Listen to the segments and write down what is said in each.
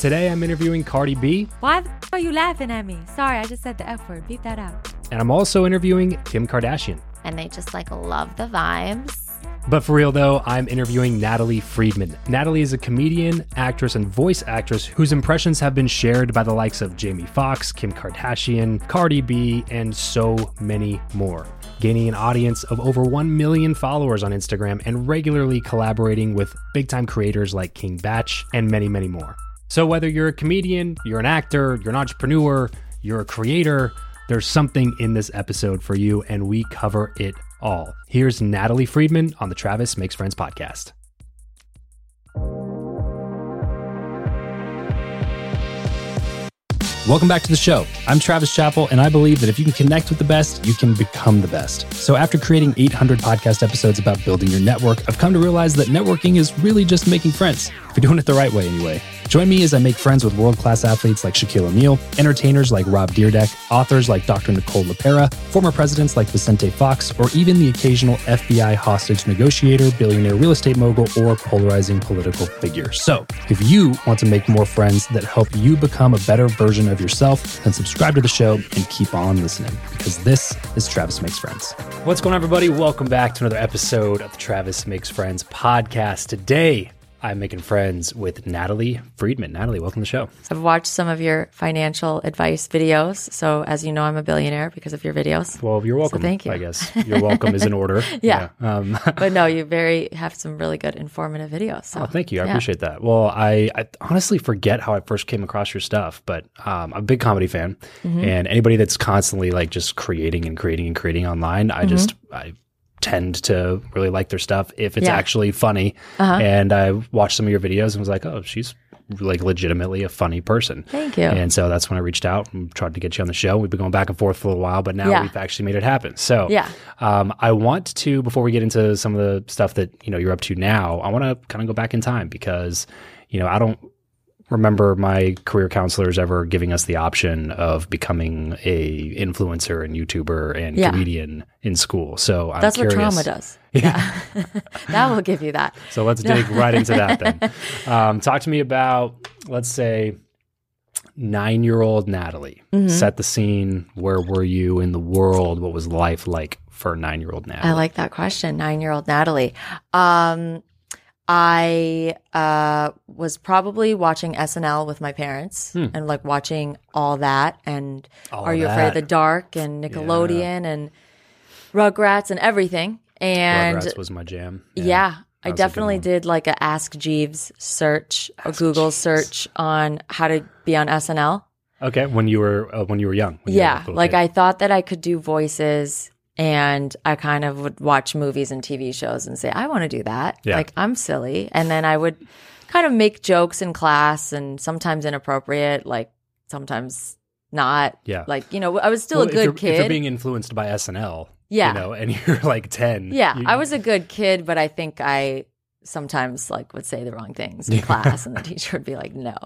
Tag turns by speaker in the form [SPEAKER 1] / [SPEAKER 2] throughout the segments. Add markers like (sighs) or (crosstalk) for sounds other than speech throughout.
[SPEAKER 1] Today I'm interviewing Cardi B,
[SPEAKER 2] Why the f- are you laughing at me? Sorry, I just said the F word. Beat that out.
[SPEAKER 1] and I'm also interviewing Kim Kardashian.
[SPEAKER 2] And they just like love the vibes.
[SPEAKER 1] But for real though, I'm interviewing Natalie Friedman. Natalie is a comedian, actress, and voice actress whose impressions have been shared by the likes of Jamie Foxx, Kim Kardashian, Cardi B, and so many more. Gaining an audience of over 1 million followers on Instagram and regularly collaborating with big time creators like King Bach and many, many more. So, whether you're a comedian, you're an actor, you're an entrepreneur, you're a creator, there's something in this episode for you, and we cover it all. Here's Natalie Friedman on the Travis Makes Friends podcast. Welcome back to the show. I'm Travis Chappell, and I believe that if you can connect with the best, you can become the best. So, after creating 800 podcast episodes about building your network, I've come to realize that networking is really just making friends, if you're doing it the right way anyway. Join me as I make friends with world class athletes like Shaquille O'Neal, entertainers like Rob Dyrdek, authors like Dr. Nicole LePera, former presidents like Vicente Fox, or even the occasional FBI hostage negotiator, billionaire real estate mogul, or polarizing political figure. So, if you want to make more friends that help you become a better version of yourself, then subscribe to the show and keep on listening because this is Travis Makes Friends. What's going on, everybody? Welcome back to another episode of the Travis Makes Friends podcast. Today, I'm making friends with Natalie Friedman. Natalie, welcome to the show.
[SPEAKER 2] I've watched some of your financial advice videos. So, as you know, I'm a billionaire because of your videos.
[SPEAKER 1] Well, you're welcome.
[SPEAKER 2] thank you.
[SPEAKER 1] I guess you're welcome is in order. (laughs)
[SPEAKER 2] Yeah.
[SPEAKER 1] Um, (laughs)
[SPEAKER 2] But no, you very have some really good informative videos. So.
[SPEAKER 1] Oh, thank you. I
[SPEAKER 2] yeah.
[SPEAKER 1] appreciate that. Well, I, I honestly forget how I first came across your stuff, but um, I'm a big comedy fan,
[SPEAKER 2] Mm-hmm.
[SPEAKER 1] and anybody that's constantly like just creating and creating and creating online,
[SPEAKER 2] Mm-hmm.
[SPEAKER 1] I just I tend to really like their stuff if it's
[SPEAKER 2] Yeah.
[SPEAKER 1] actually funny.
[SPEAKER 2] Uh-huh.
[SPEAKER 1] And I watched some of your videos and was like, oh, she's like legitimately a funny person.
[SPEAKER 2] Thank you.
[SPEAKER 1] And so that's when I reached out and tried to get you on the show. We've been going back and forth for a little while, but now
[SPEAKER 2] Yeah.
[SPEAKER 1] we've actually made it happen. So
[SPEAKER 2] Yeah.
[SPEAKER 1] um, I want to, before we get into some of the stuff that you know you're up to now, I want to kind of go back in time because you know I don't remember my career counselors ever giving us the option of becoming a influencer and YouTuber and
[SPEAKER 2] Yeah.
[SPEAKER 1] comedian in school. So I'm
[SPEAKER 2] That's what trauma does. Yeah. (laughs) (laughs) that will give you that.
[SPEAKER 1] So let's dig right into that then. (laughs) Um, talk to me about, let's say, nine year old Natalie.
[SPEAKER 2] Mm-hmm.
[SPEAKER 1] Set the scene. Where were you in the world? What was life like for nine year old Natalie?
[SPEAKER 2] I like that question. Nine year old Natalie. Um, I uh, was probably watching SNL with my parents and like watching all that and
[SPEAKER 1] Hmm. All
[SPEAKER 2] Are You Afraid of the Dark and Nickelodeon and Rugrats and everything. And
[SPEAKER 1] Rugrats was my jam.
[SPEAKER 2] yeah, I
[SPEAKER 1] was a
[SPEAKER 2] definitely did like a Ask Jeeves search, a Google search on how to be on SNL.
[SPEAKER 1] Okay, when you were uh, when you were young. when you were
[SPEAKER 2] Yeah, like
[SPEAKER 1] kid.
[SPEAKER 2] I thought that I could do voices and I kind of would watch movies and TV shows and say, I want to do that.
[SPEAKER 1] Yeah.
[SPEAKER 2] Like I'm silly. And then I would kind of make jokes in class and sometimes inappropriate, like sometimes not.
[SPEAKER 1] Yeah.
[SPEAKER 2] Like, you know, I was still
[SPEAKER 1] Well,
[SPEAKER 2] a good
[SPEAKER 1] you're,
[SPEAKER 2] kid.
[SPEAKER 1] If you're being influenced by SNL,
[SPEAKER 2] Yeah.
[SPEAKER 1] you know, and (laughs) you're like ten.
[SPEAKER 2] yeah,
[SPEAKER 1] you-
[SPEAKER 2] I was a good kid, but I think I sometimes like would say the wrong things in class and the teacher would be like no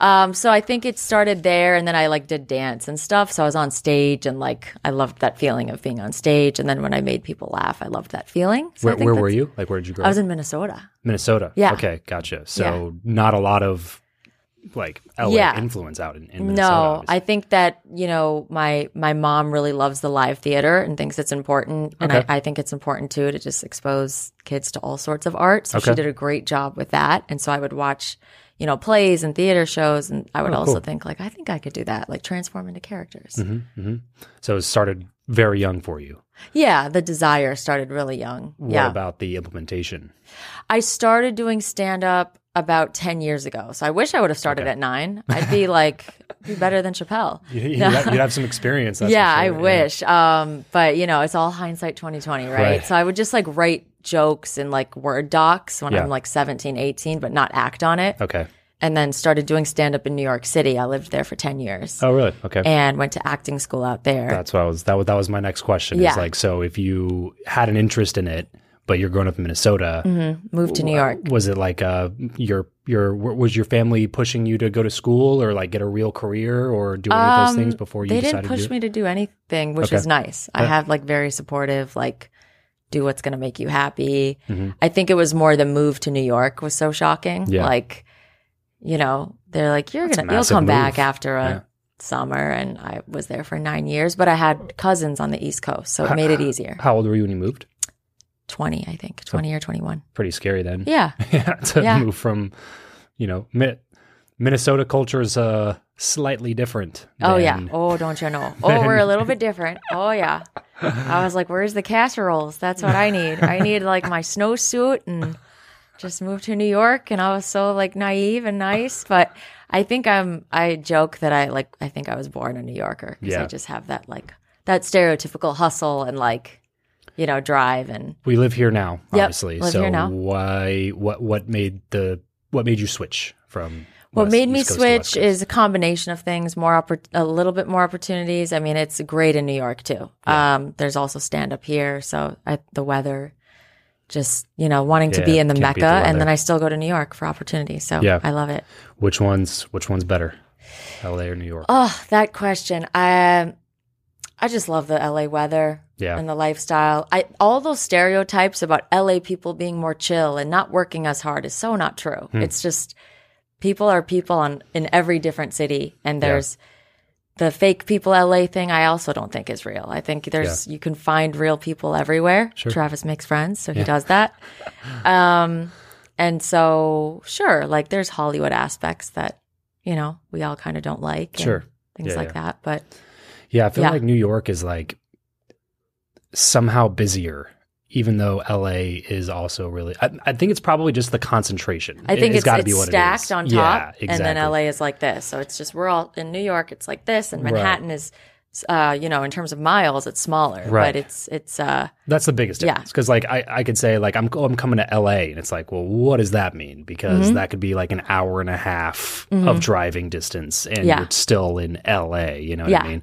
[SPEAKER 2] um so i think it started there and then i like did dance and stuff so i was on stage and like i loved that feeling of being on stage and then when i made people laugh i loved that feeling so I
[SPEAKER 1] Where,
[SPEAKER 2] think
[SPEAKER 1] where were you? Like, where did you grow
[SPEAKER 2] i was in minnesota
[SPEAKER 1] Minnesota.
[SPEAKER 2] Yeah.
[SPEAKER 1] Okay, gotcha. So not a lot of like LA
[SPEAKER 2] Yeah.
[SPEAKER 1] influence out in, in Minnesota.
[SPEAKER 2] no
[SPEAKER 1] obviously.
[SPEAKER 2] i think that you know my my mom really loves the live theater and thinks it's important and I, I think it's important too to just expose kids to all sorts of art so
[SPEAKER 1] Okay.
[SPEAKER 2] she did a great job with that and so i would watch you know plays and theater shows and i would
[SPEAKER 1] Oh,
[SPEAKER 2] also
[SPEAKER 1] cool.
[SPEAKER 2] think like i think i could do that like transform into characters
[SPEAKER 1] hmm So it started very young for you.
[SPEAKER 2] yeah the desire started really young
[SPEAKER 1] What
[SPEAKER 2] yeah
[SPEAKER 1] about the implementation?
[SPEAKER 2] i started doing stand up about 10 years ago so i wish i would have started
[SPEAKER 1] Okay.
[SPEAKER 2] at nine (laughs) i'd be like be better than chappelle
[SPEAKER 1] You, you'd, have, have some experience.
[SPEAKER 2] Yeah,
[SPEAKER 1] for
[SPEAKER 2] I
[SPEAKER 1] sure.
[SPEAKER 2] wish. Um, but you know, it's all hindsight 2020, right?
[SPEAKER 1] Right.
[SPEAKER 2] So I would just like write jokes in like Word docs when
[SPEAKER 1] Yeah.
[SPEAKER 2] I'm like 17, 18, but not act on it.
[SPEAKER 1] Okay.
[SPEAKER 2] And then started doing stand up in New York City. I lived there for 10 years
[SPEAKER 1] Oh, really? Okay.
[SPEAKER 2] and went to acting school out there.
[SPEAKER 1] That's what I was. That was that was my next question. Is
[SPEAKER 2] Yeah.
[SPEAKER 1] like, so if you had an interest in it, but you're growing up in Minnesota,
[SPEAKER 2] Moved to New York.
[SPEAKER 1] was it like uh your your was your family pushing you to go to school or like get a real career or do any of those things before you
[SPEAKER 2] Um, They didn't push
[SPEAKER 1] to
[SPEAKER 2] me to do anything, which
[SPEAKER 1] Okay.
[SPEAKER 2] is nice. I
[SPEAKER 1] Yeah.
[SPEAKER 2] have like very supportive, like, do what's going to make you happy.
[SPEAKER 1] Mhm.
[SPEAKER 2] I think it was more the move to New York was so shocking.
[SPEAKER 1] Yeah.
[SPEAKER 2] Like, you know, they're like, you're
[SPEAKER 1] That's
[SPEAKER 2] gonna, you'll come back after a
[SPEAKER 1] Yeah.
[SPEAKER 2] summer. And I was there for nine years, but I had cousins on the East Coast. So it made it easier.
[SPEAKER 1] How old were you when you moved?
[SPEAKER 2] 20, I think, 20 or 21.
[SPEAKER 1] Pretty scary then.
[SPEAKER 2] Yeah. (laughs)
[SPEAKER 1] yeah, to
[SPEAKER 2] Yeah.
[SPEAKER 1] move from, you know, Mi- Minnesota culture is uh, slightly different.
[SPEAKER 2] Oh yeah. Oh, don't you know? (laughs) Oh, we're a little bit different. Oh yeah. I was like, "Where's the casseroles? That's what I need. I need like my snowsuit and just moved to New York." And I was so like naive and nice, but I think I'm. I joke that I like. I think I was born a New Yorker because
[SPEAKER 1] Yeah.
[SPEAKER 2] I just have that like that stereotypical hustle and like you know drive and
[SPEAKER 1] We live here now,
[SPEAKER 2] Yep,
[SPEAKER 1] obviously.
[SPEAKER 2] live
[SPEAKER 1] so why? What? What made the? What made you switch from?
[SPEAKER 2] What
[SPEAKER 1] West-
[SPEAKER 2] made me
[SPEAKER 1] East Coast to West
[SPEAKER 2] switch is a combination of things, more oppor- a little bit more opportunities. I mean, it's great in New York too. Um, there's also stand up here, so I, the weather, just you know, wanting to be in the mecca,
[SPEAKER 1] the
[SPEAKER 2] and then. I still go to New York for opportunities. So
[SPEAKER 1] Yeah.
[SPEAKER 2] I love it.
[SPEAKER 1] which one's which one's better, L.A. or New York?
[SPEAKER 2] Oh, that question. I I just love the LA weather
[SPEAKER 1] Yeah.
[SPEAKER 2] and the lifestyle. I all those stereotypes about LA people being more chill and not working as hard is so not true.
[SPEAKER 1] Hmm.
[SPEAKER 2] It's just people are people on in every different city and there's the fake people LA thing I also don't think is real. I think there's you can find real people everywhere.
[SPEAKER 1] Sure.
[SPEAKER 2] Travis makes friends, so he does that. (laughs) Um and so sure, like there's Hollywood aspects that, you know, we all kind of don't like. and
[SPEAKER 1] Sure.
[SPEAKER 2] Things
[SPEAKER 1] Yeah,
[SPEAKER 2] like
[SPEAKER 1] yeah.
[SPEAKER 2] that. But
[SPEAKER 1] Yeah, I feel
[SPEAKER 2] Yeah.
[SPEAKER 1] like New York is like somehow busier, even though LA is also really. I, I think it's probably just the concentration.
[SPEAKER 2] I think
[SPEAKER 1] It-
[SPEAKER 2] it's, it's
[SPEAKER 1] be what it
[SPEAKER 2] stacked
[SPEAKER 1] is.
[SPEAKER 2] on
[SPEAKER 1] Yeah,
[SPEAKER 2] top,
[SPEAKER 1] exactly.
[SPEAKER 2] and then LA is like this. So it's just we're all in New York. It's like this, and
[SPEAKER 1] Right.
[SPEAKER 2] Manhattan is, uh, you know, in terms of miles, it's smaller,
[SPEAKER 1] Right.
[SPEAKER 2] but it's it's uh,
[SPEAKER 1] That's the biggest difference. Because like I, I could say like I'm oh, I'm coming to LA, and it's like, well, what does that mean? Because
[SPEAKER 2] Mm-hmm.
[SPEAKER 1] that could be like an hour and a half of driving distance, and
[SPEAKER 2] Yeah.
[SPEAKER 1] you're still in LA. You know what
[SPEAKER 2] Yeah.
[SPEAKER 1] I mean?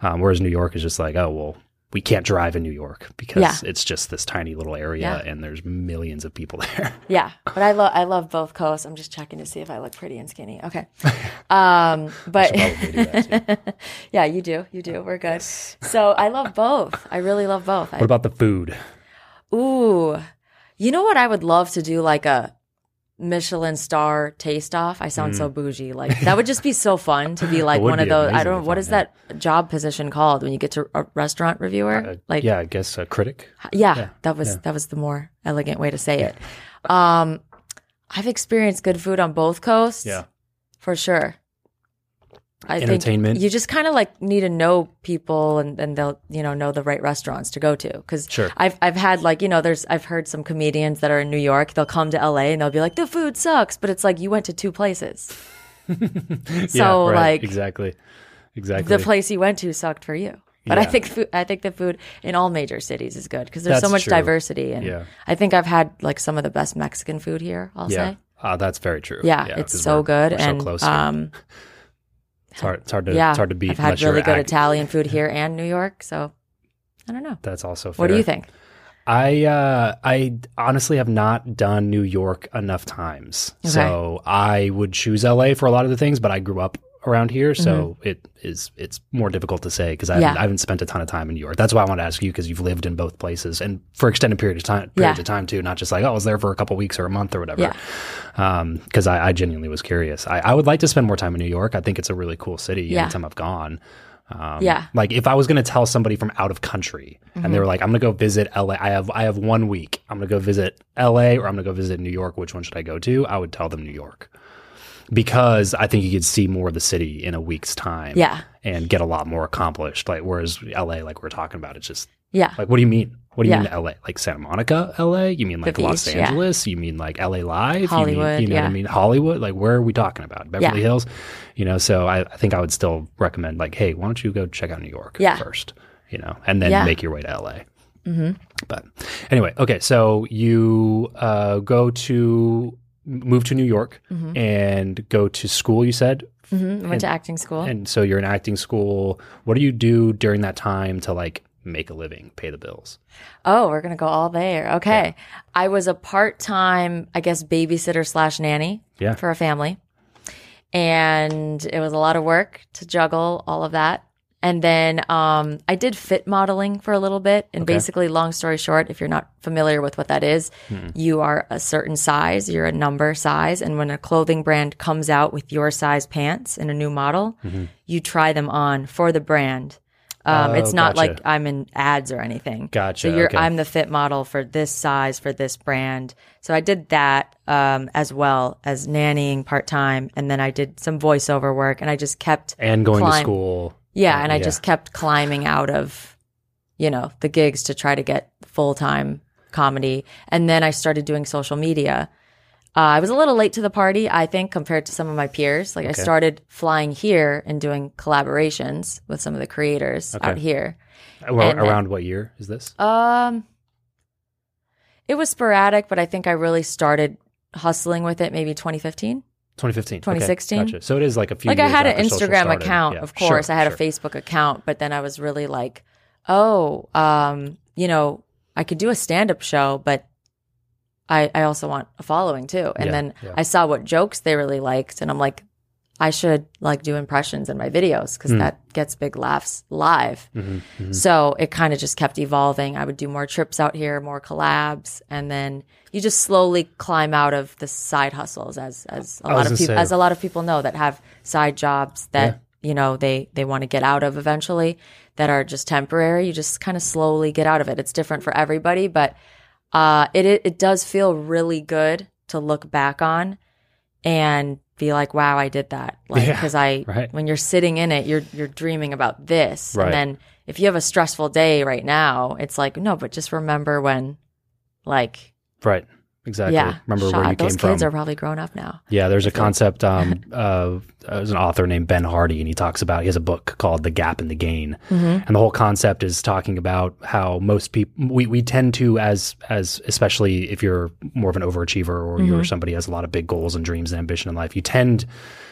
[SPEAKER 1] Um, whereas New York is just like, oh well, we can't drive in New York because
[SPEAKER 2] Yeah.
[SPEAKER 1] it's just this tiny little area,
[SPEAKER 2] Yeah.
[SPEAKER 1] and there's millions of people (laughs) there.
[SPEAKER 2] yeah. But I love I love both coasts. I'm just checking to see if I look pretty and skinny. Okay, um, (laughs) but
[SPEAKER 1] that, (laughs)
[SPEAKER 2] yeah, you do, you do. We're good. So I love both. I really love both. I,
[SPEAKER 1] What about the food?
[SPEAKER 2] Ooh, you know what? I would love to do like a Michelin star taste off. I sound so bougie. Like that would just be so fun to be (laughs) like
[SPEAKER 1] Mm.
[SPEAKER 2] one of those. I don't. What is that job position called when you get to a restaurant reviewer?
[SPEAKER 1] Uh,
[SPEAKER 2] like
[SPEAKER 1] yeah, I guess a critic.
[SPEAKER 2] yeah, that was that was the more elegant way to say it. Um, I've experienced good food on both coasts.
[SPEAKER 1] Yeah.
[SPEAKER 2] for sure. I
[SPEAKER 1] Entertainment.
[SPEAKER 2] think you just kind of like need to know people and, and they'll you know know the right restaurants to go to because
[SPEAKER 1] Sure.
[SPEAKER 2] I've I've had like you know there's I've heard some comedians that are in New York they'll come to LA and they'll be like the food sucks but it's like you went to two places (laughs) (laughs)
[SPEAKER 1] yeah,
[SPEAKER 2] so
[SPEAKER 1] right,
[SPEAKER 2] like
[SPEAKER 1] exactly, exactly.
[SPEAKER 2] the place you went to sucked for you. But I think food, I think the food in all major cities is good because there's so much
[SPEAKER 1] true.
[SPEAKER 2] diversity, and
[SPEAKER 1] Yeah.
[SPEAKER 2] I think I've had like some of the best Mexican food here. I'll
[SPEAKER 1] yeah,
[SPEAKER 2] say,
[SPEAKER 1] uh, that's very true.
[SPEAKER 2] yeah, it's so
[SPEAKER 1] we're-
[SPEAKER 2] good,
[SPEAKER 1] we're
[SPEAKER 2] and
[SPEAKER 1] so
[SPEAKER 2] um, (laughs)
[SPEAKER 1] it's hard. It's hard to.
[SPEAKER 2] yeah,
[SPEAKER 1] It's hard to beat.
[SPEAKER 2] I've had really good
[SPEAKER 1] act-
[SPEAKER 2] Italian food here and New York, so I don't know.
[SPEAKER 1] That's also. Fair.
[SPEAKER 2] What do you think?
[SPEAKER 1] I uh, I honestly have not done New York enough times, so I would choose LA for a lot of the things. But I grew up around here, so it is it's more difficult to say because I,
[SPEAKER 2] Mm-hmm. Yeah.
[SPEAKER 1] haven't- I haven't spent a ton of time in New York. That's why I wanted to ask you because you've lived in both places and for extended period of time periods
[SPEAKER 2] Yeah.
[SPEAKER 1] of time too, not just like oh I was there for a couple weeks or a month or whatever.
[SPEAKER 2] Yeah.
[SPEAKER 1] because I, I genuinely was curious. I, I would like to spend more time in New York. I think it's a really cool city.
[SPEAKER 2] Yeah.
[SPEAKER 1] Anytime I've gone. Um,
[SPEAKER 2] Yeah.
[SPEAKER 1] Like if I was going to tell somebody from out of country and
[SPEAKER 2] Mm-hmm.
[SPEAKER 1] they were like, I'm going to go visit LA. I have, I have one week. I'm going to go visit LA or I'm going to go visit New York. Which one should I go to? I would tell them New York because I think you could see more of the city in a week's time.
[SPEAKER 2] Yeah.
[SPEAKER 1] And get a lot more accomplished. Like, whereas LA, like we're talking about, it's just
[SPEAKER 2] Yeah,
[SPEAKER 1] like, what do you mean? What do you
[SPEAKER 2] Yeah.
[SPEAKER 1] mean LA? Like Santa Monica, LA? You mean like Los
[SPEAKER 2] beach, yeah.
[SPEAKER 1] Angeles? You mean like LA Live? You mean-
[SPEAKER 2] Hollywood,
[SPEAKER 1] You, know what I mean? Hollywood? Like where are we talking about? Beverly
[SPEAKER 2] Yeah.
[SPEAKER 1] Hills? You know, so I, I think I would still recommend like, hey, why don't you go check out New York
[SPEAKER 2] Yeah.
[SPEAKER 1] first? You know, and then
[SPEAKER 2] Yeah.
[SPEAKER 1] make your way to LA. Mm-hmm. But anyway, okay, so you uh, go to move to New York
[SPEAKER 2] Mm-hmm.
[SPEAKER 1] and go to school. You said,
[SPEAKER 2] hmm went to acting school.
[SPEAKER 1] and so you're in acting school. What do you do during that time to like make a living, pay the bills?
[SPEAKER 2] Oh, we're gonna go all there. Okay. I was a part time, I guess, babysitter slash nanny
[SPEAKER 1] Yeah.
[SPEAKER 2] for a family. And it was a lot of work to juggle all of that. And then um, I did fit modeling for a little bit. And basically, long story short, if you're not familiar with what that is, you are a certain size, you're a number size. And when a clothing brand comes out with your size pants in a new model, you try them on for the brand. Um,
[SPEAKER 1] Oh,
[SPEAKER 2] it's not
[SPEAKER 1] gotcha.
[SPEAKER 2] like I'm in ads or anything.
[SPEAKER 1] Gotcha,
[SPEAKER 2] So you're,
[SPEAKER 1] okay.
[SPEAKER 2] I'm the fit model for this size for this brand. So I did that um, as well as nannying part time, and then I did some voiceover work, and I just kept
[SPEAKER 1] And going to school.
[SPEAKER 2] Yeah, and I
[SPEAKER 1] yeah.
[SPEAKER 2] just kept climbing out of, you know, the gigs to try to get full time comedy. And then I started doing social media. Uh, I was a little late to the party, I think, compared to some of my peers. Like I started flying here and doing collaborations with some of the creators out here.
[SPEAKER 1] Ar-
[SPEAKER 2] And-
[SPEAKER 1] around what year is this?
[SPEAKER 2] Um, it was sporadic, but I think I really started hustling with it maybe 2015.
[SPEAKER 1] 2015.
[SPEAKER 2] 2016?
[SPEAKER 1] Okay, gotcha. So it is like a few
[SPEAKER 2] like I had an Instagram account,
[SPEAKER 1] Yeah,
[SPEAKER 2] of course.
[SPEAKER 1] sure,
[SPEAKER 2] I had
[SPEAKER 1] sure.
[SPEAKER 2] a Facebook account, but then I was really like, oh, um, you know, I could do a stand up show, but I, I also want a following too. And
[SPEAKER 1] Yeah,
[SPEAKER 2] then
[SPEAKER 1] yeah.
[SPEAKER 2] I saw what jokes they really liked, and I'm like, I should like do impressions in my videos because
[SPEAKER 1] Hmm.
[SPEAKER 2] that gets big laughs live.
[SPEAKER 1] Mm-hmm,
[SPEAKER 2] So it kind of just kept evolving. I would do more trips out here, more collabs, and then you just slowly climb out of the side hustles as as a
[SPEAKER 1] I
[SPEAKER 2] lot of people as a lot of people know that have side jobs that you know they they want to get out of eventually that are just temporary. You just kind of slowly get out of it. It's different for everybody, but uh, it, it it does feel really good to look back on and be like, wow, I did that. Like,
[SPEAKER 1] Yeah,
[SPEAKER 2] because I,
[SPEAKER 1] right.
[SPEAKER 2] when you're sitting in it, you're, you're dreaming about this.
[SPEAKER 1] Right.
[SPEAKER 2] And then if you have a stressful day right now, it's like, no, but just remember when, like,
[SPEAKER 1] Right. Exactly.
[SPEAKER 2] yeah,
[SPEAKER 1] Remember
[SPEAKER 2] shot.
[SPEAKER 1] where you
[SPEAKER 2] Those
[SPEAKER 1] came
[SPEAKER 2] kids are probably grown up now.
[SPEAKER 1] Yeah, there's a concept. Um, (laughs) uh, there's an author named Ben Hardy, and he talks about. He has a book called "The Gap and the Gain,"
[SPEAKER 2] Mm-hmm.
[SPEAKER 1] and the whole concept is talking about how most people we, we tend to, as as especially if you're more of an overachiever or
[SPEAKER 2] Mm-hmm.
[SPEAKER 1] you're somebody who has a lot of big goals and dreams and ambition in life, you tend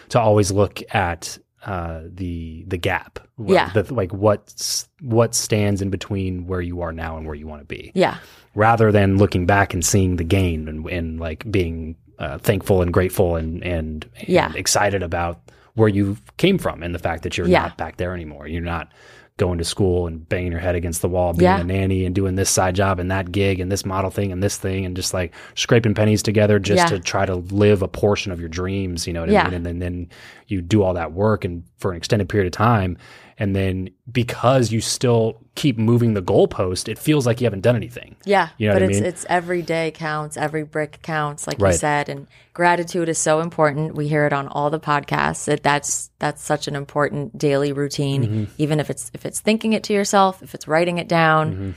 [SPEAKER 1] to always look at uh, the the gap. What-
[SPEAKER 2] Yeah.
[SPEAKER 1] the, like what's what stands in between where you are now and where you want to be
[SPEAKER 2] Yeah.
[SPEAKER 1] Rather than looking back and seeing the gain and, and like being uh, thankful and grateful and, and, and
[SPEAKER 2] Yeah.
[SPEAKER 1] excited about where you came from and the fact that you're
[SPEAKER 2] Yeah.
[SPEAKER 1] not back there anymore. You're not going to school and banging your head against the wall, being
[SPEAKER 2] Yeah.
[SPEAKER 1] a nanny and doing this side job and that gig and this model thing and this thing and just like scraping pennies together just
[SPEAKER 2] Yeah.
[SPEAKER 1] to try to live a portion of your dreams. You know what I mean? And then, then you do all that work and for an extended period of time. And then because you still keep moving the goalpost, it feels like you haven't done anything.
[SPEAKER 2] Yeah,
[SPEAKER 1] You know
[SPEAKER 2] but
[SPEAKER 1] what I
[SPEAKER 2] it's
[SPEAKER 1] mean?
[SPEAKER 2] it's every day counts, every brick counts, like
[SPEAKER 1] Right.
[SPEAKER 2] you said, and gratitude is so important. We hear it on all the podcasts. That that's that's such an important daily routine,
[SPEAKER 1] Mm-hmm.
[SPEAKER 2] even if it's if it's thinking it to yourself, if it's writing it down.
[SPEAKER 1] Mm-hmm.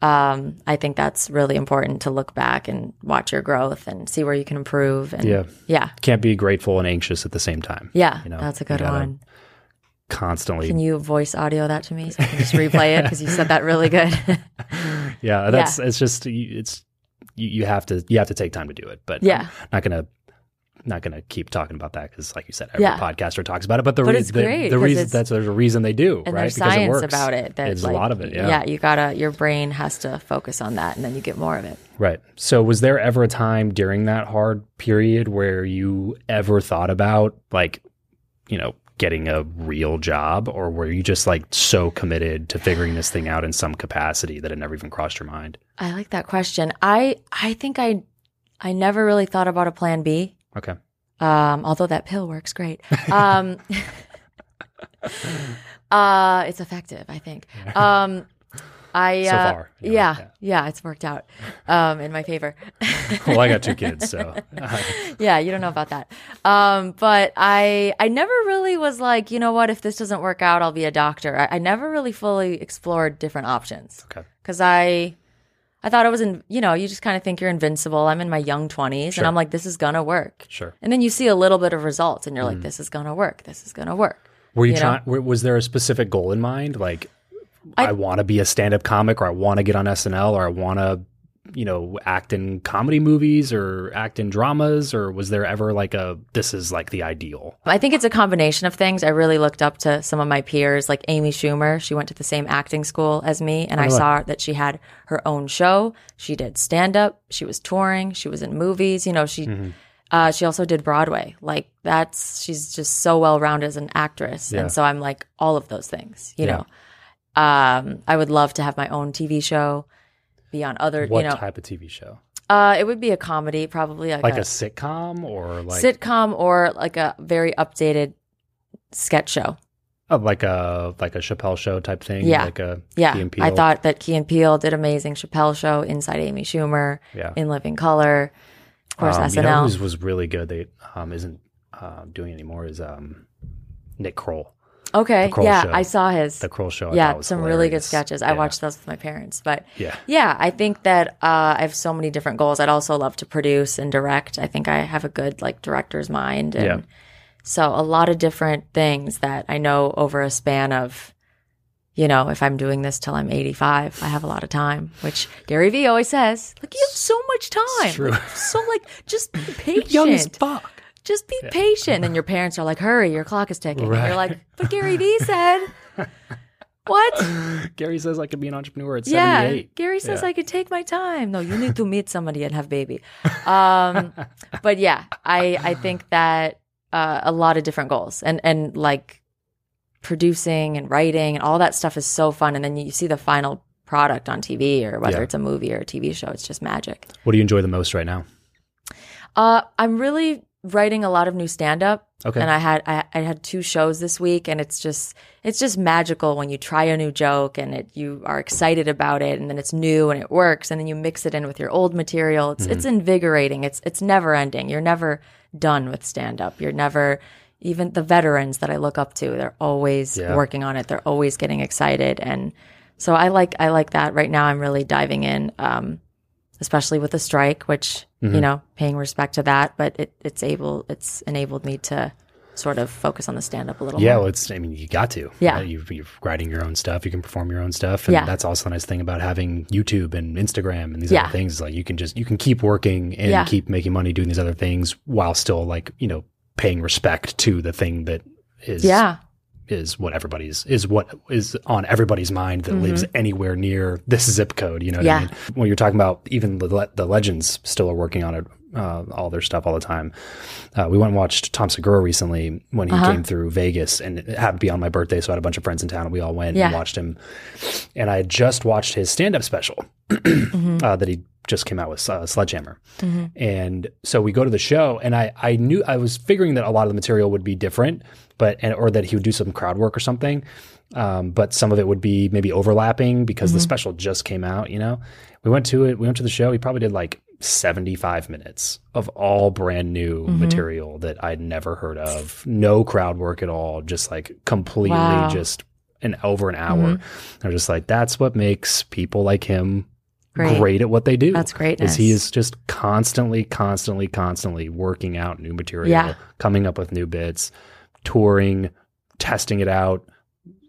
[SPEAKER 2] Um, I think that's really important to look back and watch your growth and see where you can improve. And
[SPEAKER 1] Yeah.
[SPEAKER 2] yeah,
[SPEAKER 1] can't be grateful and anxious at the same time.
[SPEAKER 2] yeah,
[SPEAKER 1] You know,
[SPEAKER 2] that's a good
[SPEAKER 1] gotta
[SPEAKER 2] one.
[SPEAKER 1] Constantly.
[SPEAKER 2] Can you voice audio that to me so I can just replay it because you said that really good. (laughs)
[SPEAKER 1] yeah, that's it's just you- it's you, you have to you have to take time to do it. But
[SPEAKER 2] Yeah.
[SPEAKER 1] I'm not gonna not gonna keep talking about that because, like you said, every
[SPEAKER 2] Yeah.
[SPEAKER 1] podcaster talks about it. But the
[SPEAKER 2] But
[SPEAKER 1] rea-
[SPEAKER 2] it's
[SPEAKER 1] the, the reason that's there's a reason they do,
[SPEAKER 2] and
[SPEAKER 1] right?
[SPEAKER 2] there's
[SPEAKER 1] because it
[SPEAKER 2] science
[SPEAKER 1] works.
[SPEAKER 2] about it.
[SPEAKER 1] There's
[SPEAKER 2] like,
[SPEAKER 1] a lot of it. Yeah.
[SPEAKER 2] yeah, you gotta your brain has to focus on that, and then you get more of it.
[SPEAKER 1] Right. So, was there ever a time during that hard period where you ever thought about, like, you know, getting a real job, or were you just like so committed to figuring this thing out in some capacity that it never even crossed your mind?
[SPEAKER 2] I like that question. I I think I I never really thought about a plan B.
[SPEAKER 1] Okay.
[SPEAKER 2] Um, although that pill works great. Um, (laughs) uh, it's effective, I think. (laughs) Um, I
[SPEAKER 1] So
[SPEAKER 2] uh,
[SPEAKER 1] far, you know,
[SPEAKER 2] yeah,
[SPEAKER 1] yeah.
[SPEAKER 2] yeah, it's worked out um, in my favor. (laughs)
[SPEAKER 1] well, I got two (laughs) kids, so
[SPEAKER 2] yeah, you don't know about that. Um, but I I never really was like, you know what, if this doesn't work out, I'll be a doctor. I, I never really fully explored different options
[SPEAKER 1] okay.
[SPEAKER 2] because I I thought it was in you know you just kind of think you're invincible. I'm in my young 20s
[SPEAKER 1] Sure.
[SPEAKER 2] and I'm like this is gonna work.
[SPEAKER 1] Sure.
[SPEAKER 2] And then you see a little bit of results and you're
[SPEAKER 1] Mm.
[SPEAKER 2] like this is gonna work. This is gonna work.
[SPEAKER 1] Were you,
[SPEAKER 2] You
[SPEAKER 1] trying? Was there a specific goal in mind? Like, I, want to be a stand-up comic, or I want to get on SNL, or I want to, you know, act in comedy movies, or act in dramas, or was there ever like a this is like the ideal?
[SPEAKER 2] I think it's a combination of things. I really looked up to some of my peers, like Amy Schumer. She went to the same acting school as me, and I saw that she had her own show. She did stand up. She was touring. She was in movies. You know, she. Uh, she also did Broadway. Like that's she's just so well rounded as an actress,
[SPEAKER 1] Yeah.
[SPEAKER 2] and so I'm like all of those things. You
[SPEAKER 1] Yeah.
[SPEAKER 2] know, um, I would love to have my own TV show, be on other.
[SPEAKER 1] What
[SPEAKER 2] you know,
[SPEAKER 1] type of TV show?
[SPEAKER 2] uh, it would be a comedy, probably like,
[SPEAKER 1] Like a
[SPEAKER 2] a,
[SPEAKER 1] sitcom or like
[SPEAKER 2] sitcom or like a very updated sketch show.
[SPEAKER 1] oh, like a like a Chappelle show type thing?
[SPEAKER 2] Yeah.
[SPEAKER 1] Like a
[SPEAKER 2] Yeah,
[SPEAKER 1] Key and
[SPEAKER 2] I
[SPEAKER 1] Peele?
[SPEAKER 2] thought that Key and Peele did amazing. Chappelle Show, Inside Amy Schumer,
[SPEAKER 1] Yeah.
[SPEAKER 2] In Living Color, of course
[SPEAKER 1] Um,
[SPEAKER 2] SNL.
[SPEAKER 1] You know was really good that um, isn't uh, doing anymore is um, Nick Kroll.
[SPEAKER 2] Okay, yeah,
[SPEAKER 1] Show.
[SPEAKER 2] I saw his.
[SPEAKER 1] The Kroll show. I
[SPEAKER 2] yeah, some really good
[SPEAKER 1] hilarious.
[SPEAKER 2] sketches. I watched those with my parents, but
[SPEAKER 1] Yeah.
[SPEAKER 2] yeah, I think that uh, I have so many different goals. I'd also love to produce and direct. I think I have a good like director's mind, and
[SPEAKER 1] Yeah.
[SPEAKER 2] so a lot of different things that I know over a span of. You know, if I'm doing this till I'm 85, I have a lot of time, which Gary Vee always says, like, you have so much time.
[SPEAKER 1] true.
[SPEAKER 2] Like, so, like, just be (laughs) patient.
[SPEAKER 1] Young as fuck.
[SPEAKER 2] Just be patient. And your parents are like, hurry, your clock is ticking. And you're like, but Gary Vee said, (laughs) what?
[SPEAKER 1] Gary says I could be an entrepreneur at
[SPEAKER 2] Yeah.
[SPEAKER 1] 78.
[SPEAKER 2] Gary says
[SPEAKER 1] Yeah.
[SPEAKER 2] I could take my time. No, you need to meet somebody and have baby. Um, (laughs) but yeah, I, I think that uh, a lot of different goals and, and like producing and writing and all that stuff is so fun. And then you see the final product on TV or whether
[SPEAKER 1] Yeah.
[SPEAKER 2] it's a movie or a TV show. It's just magic.
[SPEAKER 1] What do you enjoy the most right now?
[SPEAKER 2] Uh, I'm really writing a lot of new stand up.
[SPEAKER 1] Okay.
[SPEAKER 2] And I had I, I had two shows this week, and it's just it's just magical when you try a new joke and it you are excited about it, and then it's new and it works, and then you mix it in with your old material. It's it's invigorating. It's it's never ending. You're never done with stand up. You're never even the veterans that I look up to. They're always
[SPEAKER 1] Yeah.
[SPEAKER 2] working on it. They're always getting excited, and so I like I like that. Right now, I'm really diving in. Um, especially with the strike, which
[SPEAKER 1] Mm-hmm.
[SPEAKER 2] you know, paying respect to that, but it, it's able, it's enabled me to sort of focus on the stand up a little
[SPEAKER 1] Yeah,
[SPEAKER 2] more.
[SPEAKER 1] well, it's. I mean, you got to.
[SPEAKER 2] Yeah.
[SPEAKER 1] right? You, you're writing your own stuff. You can perform your own stuff, and
[SPEAKER 2] Yeah.
[SPEAKER 1] that's also the nice thing about having YouTube and Instagram and these
[SPEAKER 2] Yeah.
[SPEAKER 1] other things. Like you can just you can keep working and
[SPEAKER 2] Yeah.
[SPEAKER 1] keep making money doing these other things while still like you know paying respect to the thing that is
[SPEAKER 2] Yeah,
[SPEAKER 1] is what everybody's is what is on everybody's mind that lives anywhere near this zip code. You know what
[SPEAKER 2] Mm-hmm. Yeah.
[SPEAKER 1] I mean? When you're talking about even the, the legends still are working on it, uh, all their stuff all the time. Uh, we went and watched Tom Segura recently when he
[SPEAKER 2] Uh-huh.
[SPEAKER 1] came through Vegas, and it happened to be on my birthday, so I had a bunch of friends in town, and we all went
[SPEAKER 2] Yeah.
[SPEAKER 1] and watched him. And I had just watched his stand up special (clears throat)
[SPEAKER 2] Mm-hmm.
[SPEAKER 1] uh, that he just came out with uh, Sledgehammer. And so we go to the show, and I, I knew I was figuring that a lot of the material would be different, but and, or that he would do some crowd work or something. Um, but some of it would be maybe overlapping because the special just came out. You know, we went to it. We went to the show. He probably did like seventy five minutes of all brand new mm-hmm. material that I'd never heard of. No crowd work at all. Just like completely
[SPEAKER 2] Wow.
[SPEAKER 1] just an over an hour. Mm-hmm. I'm just like that's what makes people like him
[SPEAKER 2] Great.
[SPEAKER 1] great at what they do.
[SPEAKER 2] That's great.
[SPEAKER 1] Is he is just constantly, constantly, constantly working out new material,
[SPEAKER 2] Yeah.
[SPEAKER 1] coming up with new bits, touring, testing it out,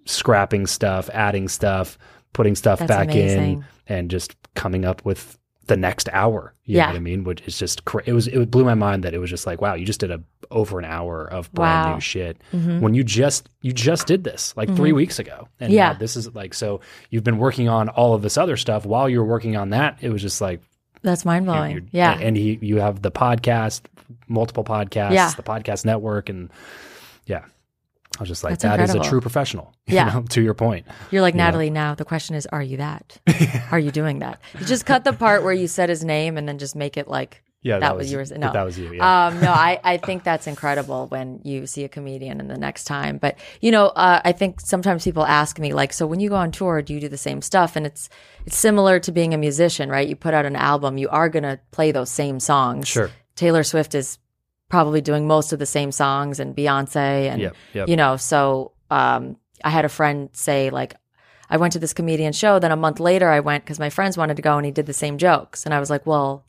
[SPEAKER 1] scrapping stuff, adding stuff, putting stuff
[SPEAKER 2] That's
[SPEAKER 1] back
[SPEAKER 2] amazing.
[SPEAKER 1] in, and just coming up with the next hour. You
[SPEAKER 2] Yeah.
[SPEAKER 1] know what I mean? Which is just cra- it was it blew my mind that it was just like wow, you just did a over an hour of brand
[SPEAKER 2] Wow. Mm-hmm.
[SPEAKER 1] new shit when you just you just did this like three weeks ago, and
[SPEAKER 2] Yeah.
[SPEAKER 1] this is like so you've been working on all of this other stuff while you were working on that. It was just like
[SPEAKER 2] That's mind blowing.
[SPEAKER 1] you're-
[SPEAKER 2] Yeah.
[SPEAKER 1] and he you have the podcast, multiple podcasts,
[SPEAKER 2] Yeah.
[SPEAKER 1] the podcast network, and yeah. I was just like,
[SPEAKER 2] That's
[SPEAKER 1] that is a true professional. (laughs) you
[SPEAKER 2] Yeah.
[SPEAKER 1] know, to your point.
[SPEAKER 2] You're like, Natalie, now the question is, are you that? (laughs) are you doing that? You just cut the part where you said his name and then just make it like
[SPEAKER 1] Yeah,
[SPEAKER 2] that, was yours. No,
[SPEAKER 1] That was you. Yeah.
[SPEAKER 2] Um, no, I, I think that's incredible when you see a comedian and the next time. But you know, uh, I think sometimes people ask me like, so when you go on tour, do you do the same stuff? And it's it's similar to being a musician, right? You put out an album, you are gonna play those same songs.
[SPEAKER 1] Sure.
[SPEAKER 2] Taylor Swift is probably doing most of the same songs, and Beyonce, and
[SPEAKER 1] Yep, yep.
[SPEAKER 2] you know, so um, I had a friend say like. I went to this comedian show. Then a month later, I went because my friends wanted to go, and he did the same jokes. And I was like, "Well,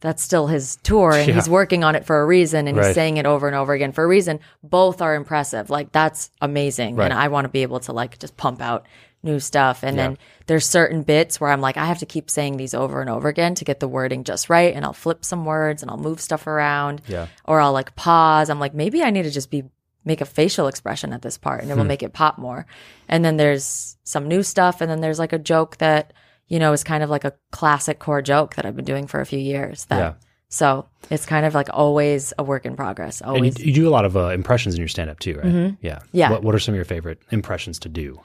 [SPEAKER 2] that's still his tour and
[SPEAKER 1] Yeah.
[SPEAKER 2] he's working on it for a reason and
[SPEAKER 1] Right.
[SPEAKER 2] he's saying it over and over again for a reason both are impressive like that's amazing
[SPEAKER 1] Right.
[SPEAKER 2] and i want to be able to like just pump out new stuff and
[SPEAKER 1] Yeah.
[SPEAKER 2] then there's certain bits where i'm like i have to keep saying these over and over again to get the wording just right and i'll flip some words and i'll move stuff around
[SPEAKER 1] Yeah.
[SPEAKER 2] or i'll like pause i'm like maybe i need to just be make a facial expression at this part and it will
[SPEAKER 1] Hmm.
[SPEAKER 2] make it pop more and then there's some new stuff and then there's like a joke that you know is kind of like a classic core joke that i've been doing for a few years that
[SPEAKER 1] Yeah.
[SPEAKER 2] So it's kind of like always a work in progress.
[SPEAKER 1] And
[SPEAKER 2] Always.
[SPEAKER 1] you, you do a lot of uh, impressions in your stand up too, right? Yeah.
[SPEAKER 2] Mm-hmm. Yeah.
[SPEAKER 1] What, what are some of your favorite impressions to do?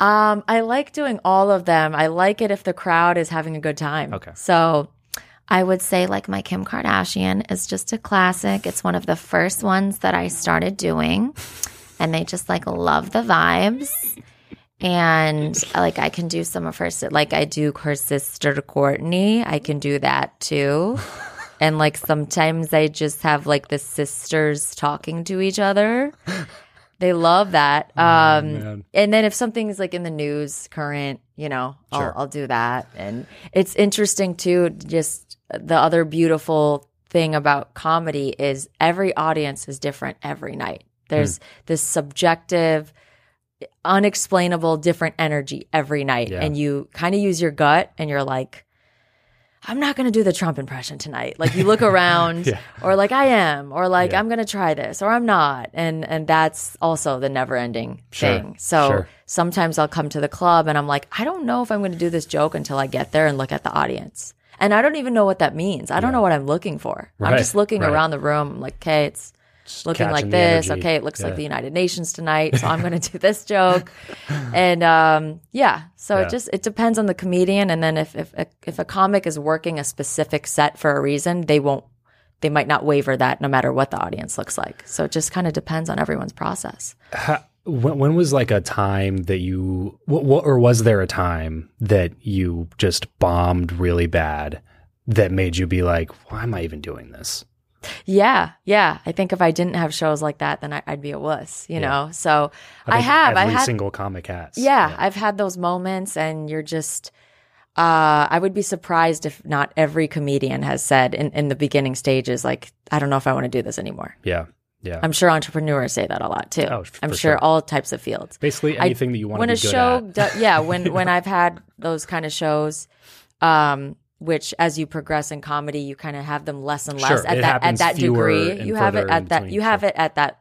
[SPEAKER 2] Um, I like doing all of them. I like it if the crowd is having a good time.
[SPEAKER 1] Okay.
[SPEAKER 2] So I would say like my Kim Kardashian is just a classic. It's one of the first ones that I started doing and they just like love the vibes. And like I can do some of her like I do her sister Kourtney. I can do that too. And like sometimes I just have like the sisters talking to each other. They love that. Um,
[SPEAKER 1] man.
[SPEAKER 2] and then if something's like in the news, current, you know,
[SPEAKER 1] Sure.
[SPEAKER 2] I'll, I'll do that. And it's interesting too. Just the other beautiful thing about comedy is every audience is different every night. There's this subjective, unexplainable, different energy every night,
[SPEAKER 1] Yeah.
[SPEAKER 2] and you kind of use your gut, and you're like. I'm not going to do the Trump impression tonight. Like you look (laughs) around
[SPEAKER 1] Yeah.
[SPEAKER 2] or like I am or like
[SPEAKER 1] Yeah.
[SPEAKER 2] I'm going to try this or I'm not. And and that's also the never-ending
[SPEAKER 1] Sure.
[SPEAKER 2] thing. So
[SPEAKER 1] Sure.
[SPEAKER 2] sometimes I'll come to the club and I'm like, I don't know if I'm going to do this joke until I get there and look at the audience. And I don't even know what that means. I don't know what I'm looking for. I'm just looking
[SPEAKER 1] right.
[SPEAKER 2] around the room I'm like, okay, it's looking like this.
[SPEAKER 1] energy.
[SPEAKER 2] Okay, it looks
[SPEAKER 1] Yeah.
[SPEAKER 2] like the United Nations tonight, so I'm going (laughs) to do this joke. And um, yeah, so
[SPEAKER 1] Yeah.
[SPEAKER 2] it just it depends on the comedian, and then if if if a comic is working a specific set for a reason, they won't. They might not waver that no matter what the audience looks like. So it just kind of depends on everyone's process.
[SPEAKER 1] When, when was like a time that you, what, what, or was there a time that you just bombed really bad that made you be like, why am I even doing this?
[SPEAKER 2] Yeah, yeah. I think if I didn't have shows like that, then I, I'd be a wuss, you
[SPEAKER 1] Yeah.
[SPEAKER 2] know. So I,
[SPEAKER 1] think
[SPEAKER 2] have. I
[SPEAKER 1] Every
[SPEAKER 2] had
[SPEAKER 1] single comic has.
[SPEAKER 2] Yeah, I've had those moments, and you're just. Uh, I would be surprised if not every comedian has said in, in the beginning stages, like, I don't know if I want to do this anymore.
[SPEAKER 1] Yeah. Yeah.
[SPEAKER 2] I'm sure entrepreneurs say that a lot too.
[SPEAKER 1] Oh,
[SPEAKER 2] I'm sure,
[SPEAKER 1] sure.
[SPEAKER 2] all types of fields.
[SPEAKER 1] Basically
[SPEAKER 2] I-
[SPEAKER 1] anything that you want
[SPEAKER 2] when
[SPEAKER 1] to
[SPEAKER 2] a
[SPEAKER 1] be good
[SPEAKER 2] show, do, yeah, when when (laughs) I've had those kind of shows, um, which as you progress in comedy, you kind of have them less and less
[SPEAKER 1] Sure,
[SPEAKER 2] at that at that degree. You have it at that.
[SPEAKER 1] between,
[SPEAKER 2] You have it at that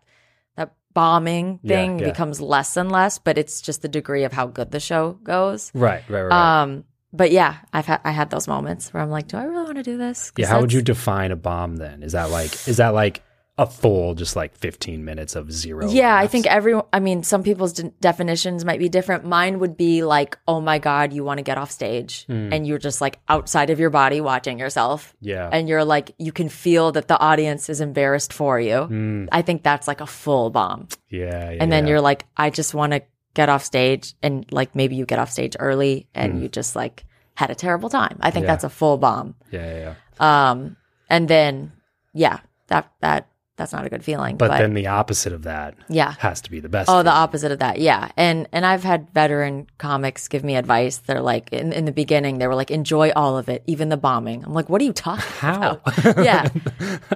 [SPEAKER 2] that bombing thing
[SPEAKER 1] yeah.
[SPEAKER 2] becomes less and less, but it's just the degree of how good the show goes.
[SPEAKER 1] Right. Right. Right.
[SPEAKER 2] Um, but yeah, I've had I had those moments where I'm like, do I really want to do this
[SPEAKER 1] yeah. How would you define a bomb then? Is that like, is that like a full, just like 15 minutes of zero?
[SPEAKER 2] Yeah, I think everyone. I mean, some people's de- definitions might be different. Mine would be like, "Oh my god, you want to get off stage, and you're just like outside of your body watching yourself.
[SPEAKER 1] Yeah.
[SPEAKER 2] and you're like, you can feel that the audience is embarrassed for you."
[SPEAKER 1] Mm,
[SPEAKER 2] I think that's like a full bomb.
[SPEAKER 1] yeah. yeah
[SPEAKER 2] And then you're like, I just want to get off stage, and like maybe you get off stage early, and you just like had a terrible time. I think.
[SPEAKER 1] Yeah.
[SPEAKER 2] that's a full bomb.
[SPEAKER 1] Yeah. Yeah. yeah.
[SPEAKER 2] Um, and then yeah, that that that's not a good feeling.
[SPEAKER 1] But, then the opposite of that
[SPEAKER 2] yeah,
[SPEAKER 1] has to be the best.
[SPEAKER 2] Oh, the opposite of that. Yeah. And and I've had veteran comics give me advice. They're like in, in the beginning, they were like, enjoy all of it, even the bombing. I'm like, what are you talking
[SPEAKER 1] How?
[SPEAKER 2] about? yeah. (laughs)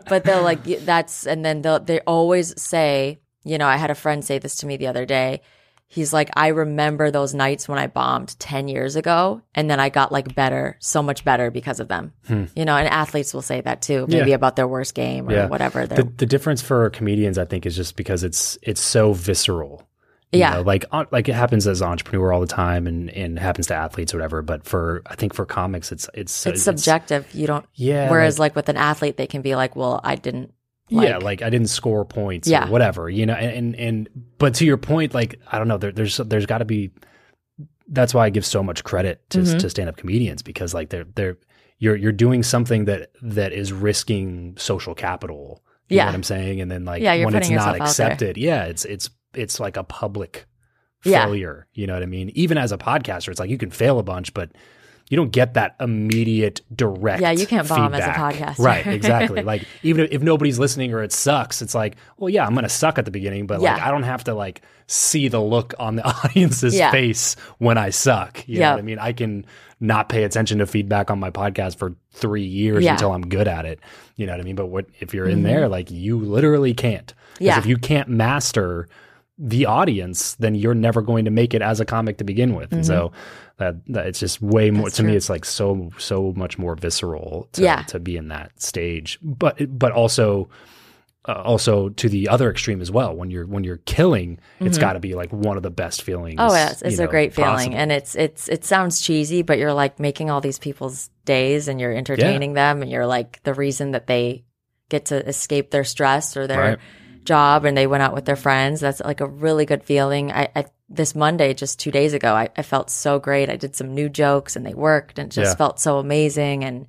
[SPEAKER 2] But they're like, that's and then they'll they always say, you know, I had a friend say this to me the other day. He's like, I remember those nights when I bombed 10 years ago, and then I got like better, so much better because of them. You know, and athletes will say that too, maybe
[SPEAKER 1] Hmm. Yeah.
[SPEAKER 2] about their worst game or
[SPEAKER 1] Yeah.
[SPEAKER 2] whatever.
[SPEAKER 1] The, the difference for comedians, I think, is just because it's it's so visceral. You
[SPEAKER 2] Yeah.
[SPEAKER 1] know, like like it happens as an entrepreneur all the time, and and happens to athletes or whatever. But for I think for comics, it's it's
[SPEAKER 2] it's subjective. You don't,
[SPEAKER 1] Yeah.
[SPEAKER 2] Whereas, like, with an athlete, they can be like, "Well, I didn't." Like,
[SPEAKER 1] yeah, like I didn't score points
[SPEAKER 2] Yeah.
[SPEAKER 1] or whatever, you know, and, and and but to your point, like I don't know, there, there's there's got to be. That's why I give so much credit to
[SPEAKER 2] Mhm.
[SPEAKER 1] to stand up comedians because like they're they're you're you're doing something that that is risking social capital. You
[SPEAKER 2] Yeah.
[SPEAKER 1] know what I'm saying, and then like
[SPEAKER 2] Yeah, you're
[SPEAKER 1] when it's not
[SPEAKER 2] yourself out there.
[SPEAKER 1] accepted, yeah, it's it's it's like a public
[SPEAKER 2] Yeah.
[SPEAKER 1] failure. You know what I mean? Even as a podcaster, it's like you can fail a bunch, but you don't get that immediate direct.
[SPEAKER 2] Yeah, you can't bomb as a podcast,
[SPEAKER 1] right? Exactly. (laughs) like even if, if nobody's listening or it sucks, it's like, well, yeah, I'm gonna suck at the beginning, but like I don't have to like see the look on the (laughs) audience's
[SPEAKER 2] Yeah.
[SPEAKER 1] face when I suck. You know
[SPEAKER 2] Yeah.
[SPEAKER 1] what I mean? I can not pay attention to feedback on my podcast for three years
[SPEAKER 2] Yeah.
[SPEAKER 1] until I'm good at it. You know what I mean? But what if you're in mm-hmm. there, like you literally can't.
[SPEAKER 2] Yeah.
[SPEAKER 1] If you can't master the audience, then you're never going to make it as a comic to begin with. And so that, that it's just way more
[SPEAKER 2] Mm-hmm. That's
[SPEAKER 1] to me. It's like so so much more visceral to,
[SPEAKER 2] Yeah.
[SPEAKER 1] to be in that stage. But but also uh, also to the other extreme as well. When you're when you're killing, it's
[SPEAKER 2] Mhm.
[SPEAKER 1] got to be like one of the best feelings.
[SPEAKER 2] Oh, yes, it's
[SPEAKER 1] you
[SPEAKER 2] a
[SPEAKER 1] know,
[SPEAKER 2] great feeling,
[SPEAKER 1] possible.
[SPEAKER 2] and it's it's it sounds cheesy, but you're like making all these people's days, and you're entertaining them, and you're like the reason that they get to escape their stress or their
[SPEAKER 1] Right.
[SPEAKER 2] Job, and they went out with their friends. That's like a really good feeling. I, I this Monday, just two days ago, I, I felt so great. I did some new jokes, and they worked, and just
[SPEAKER 1] Yeah.
[SPEAKER 2] felt so amazing, and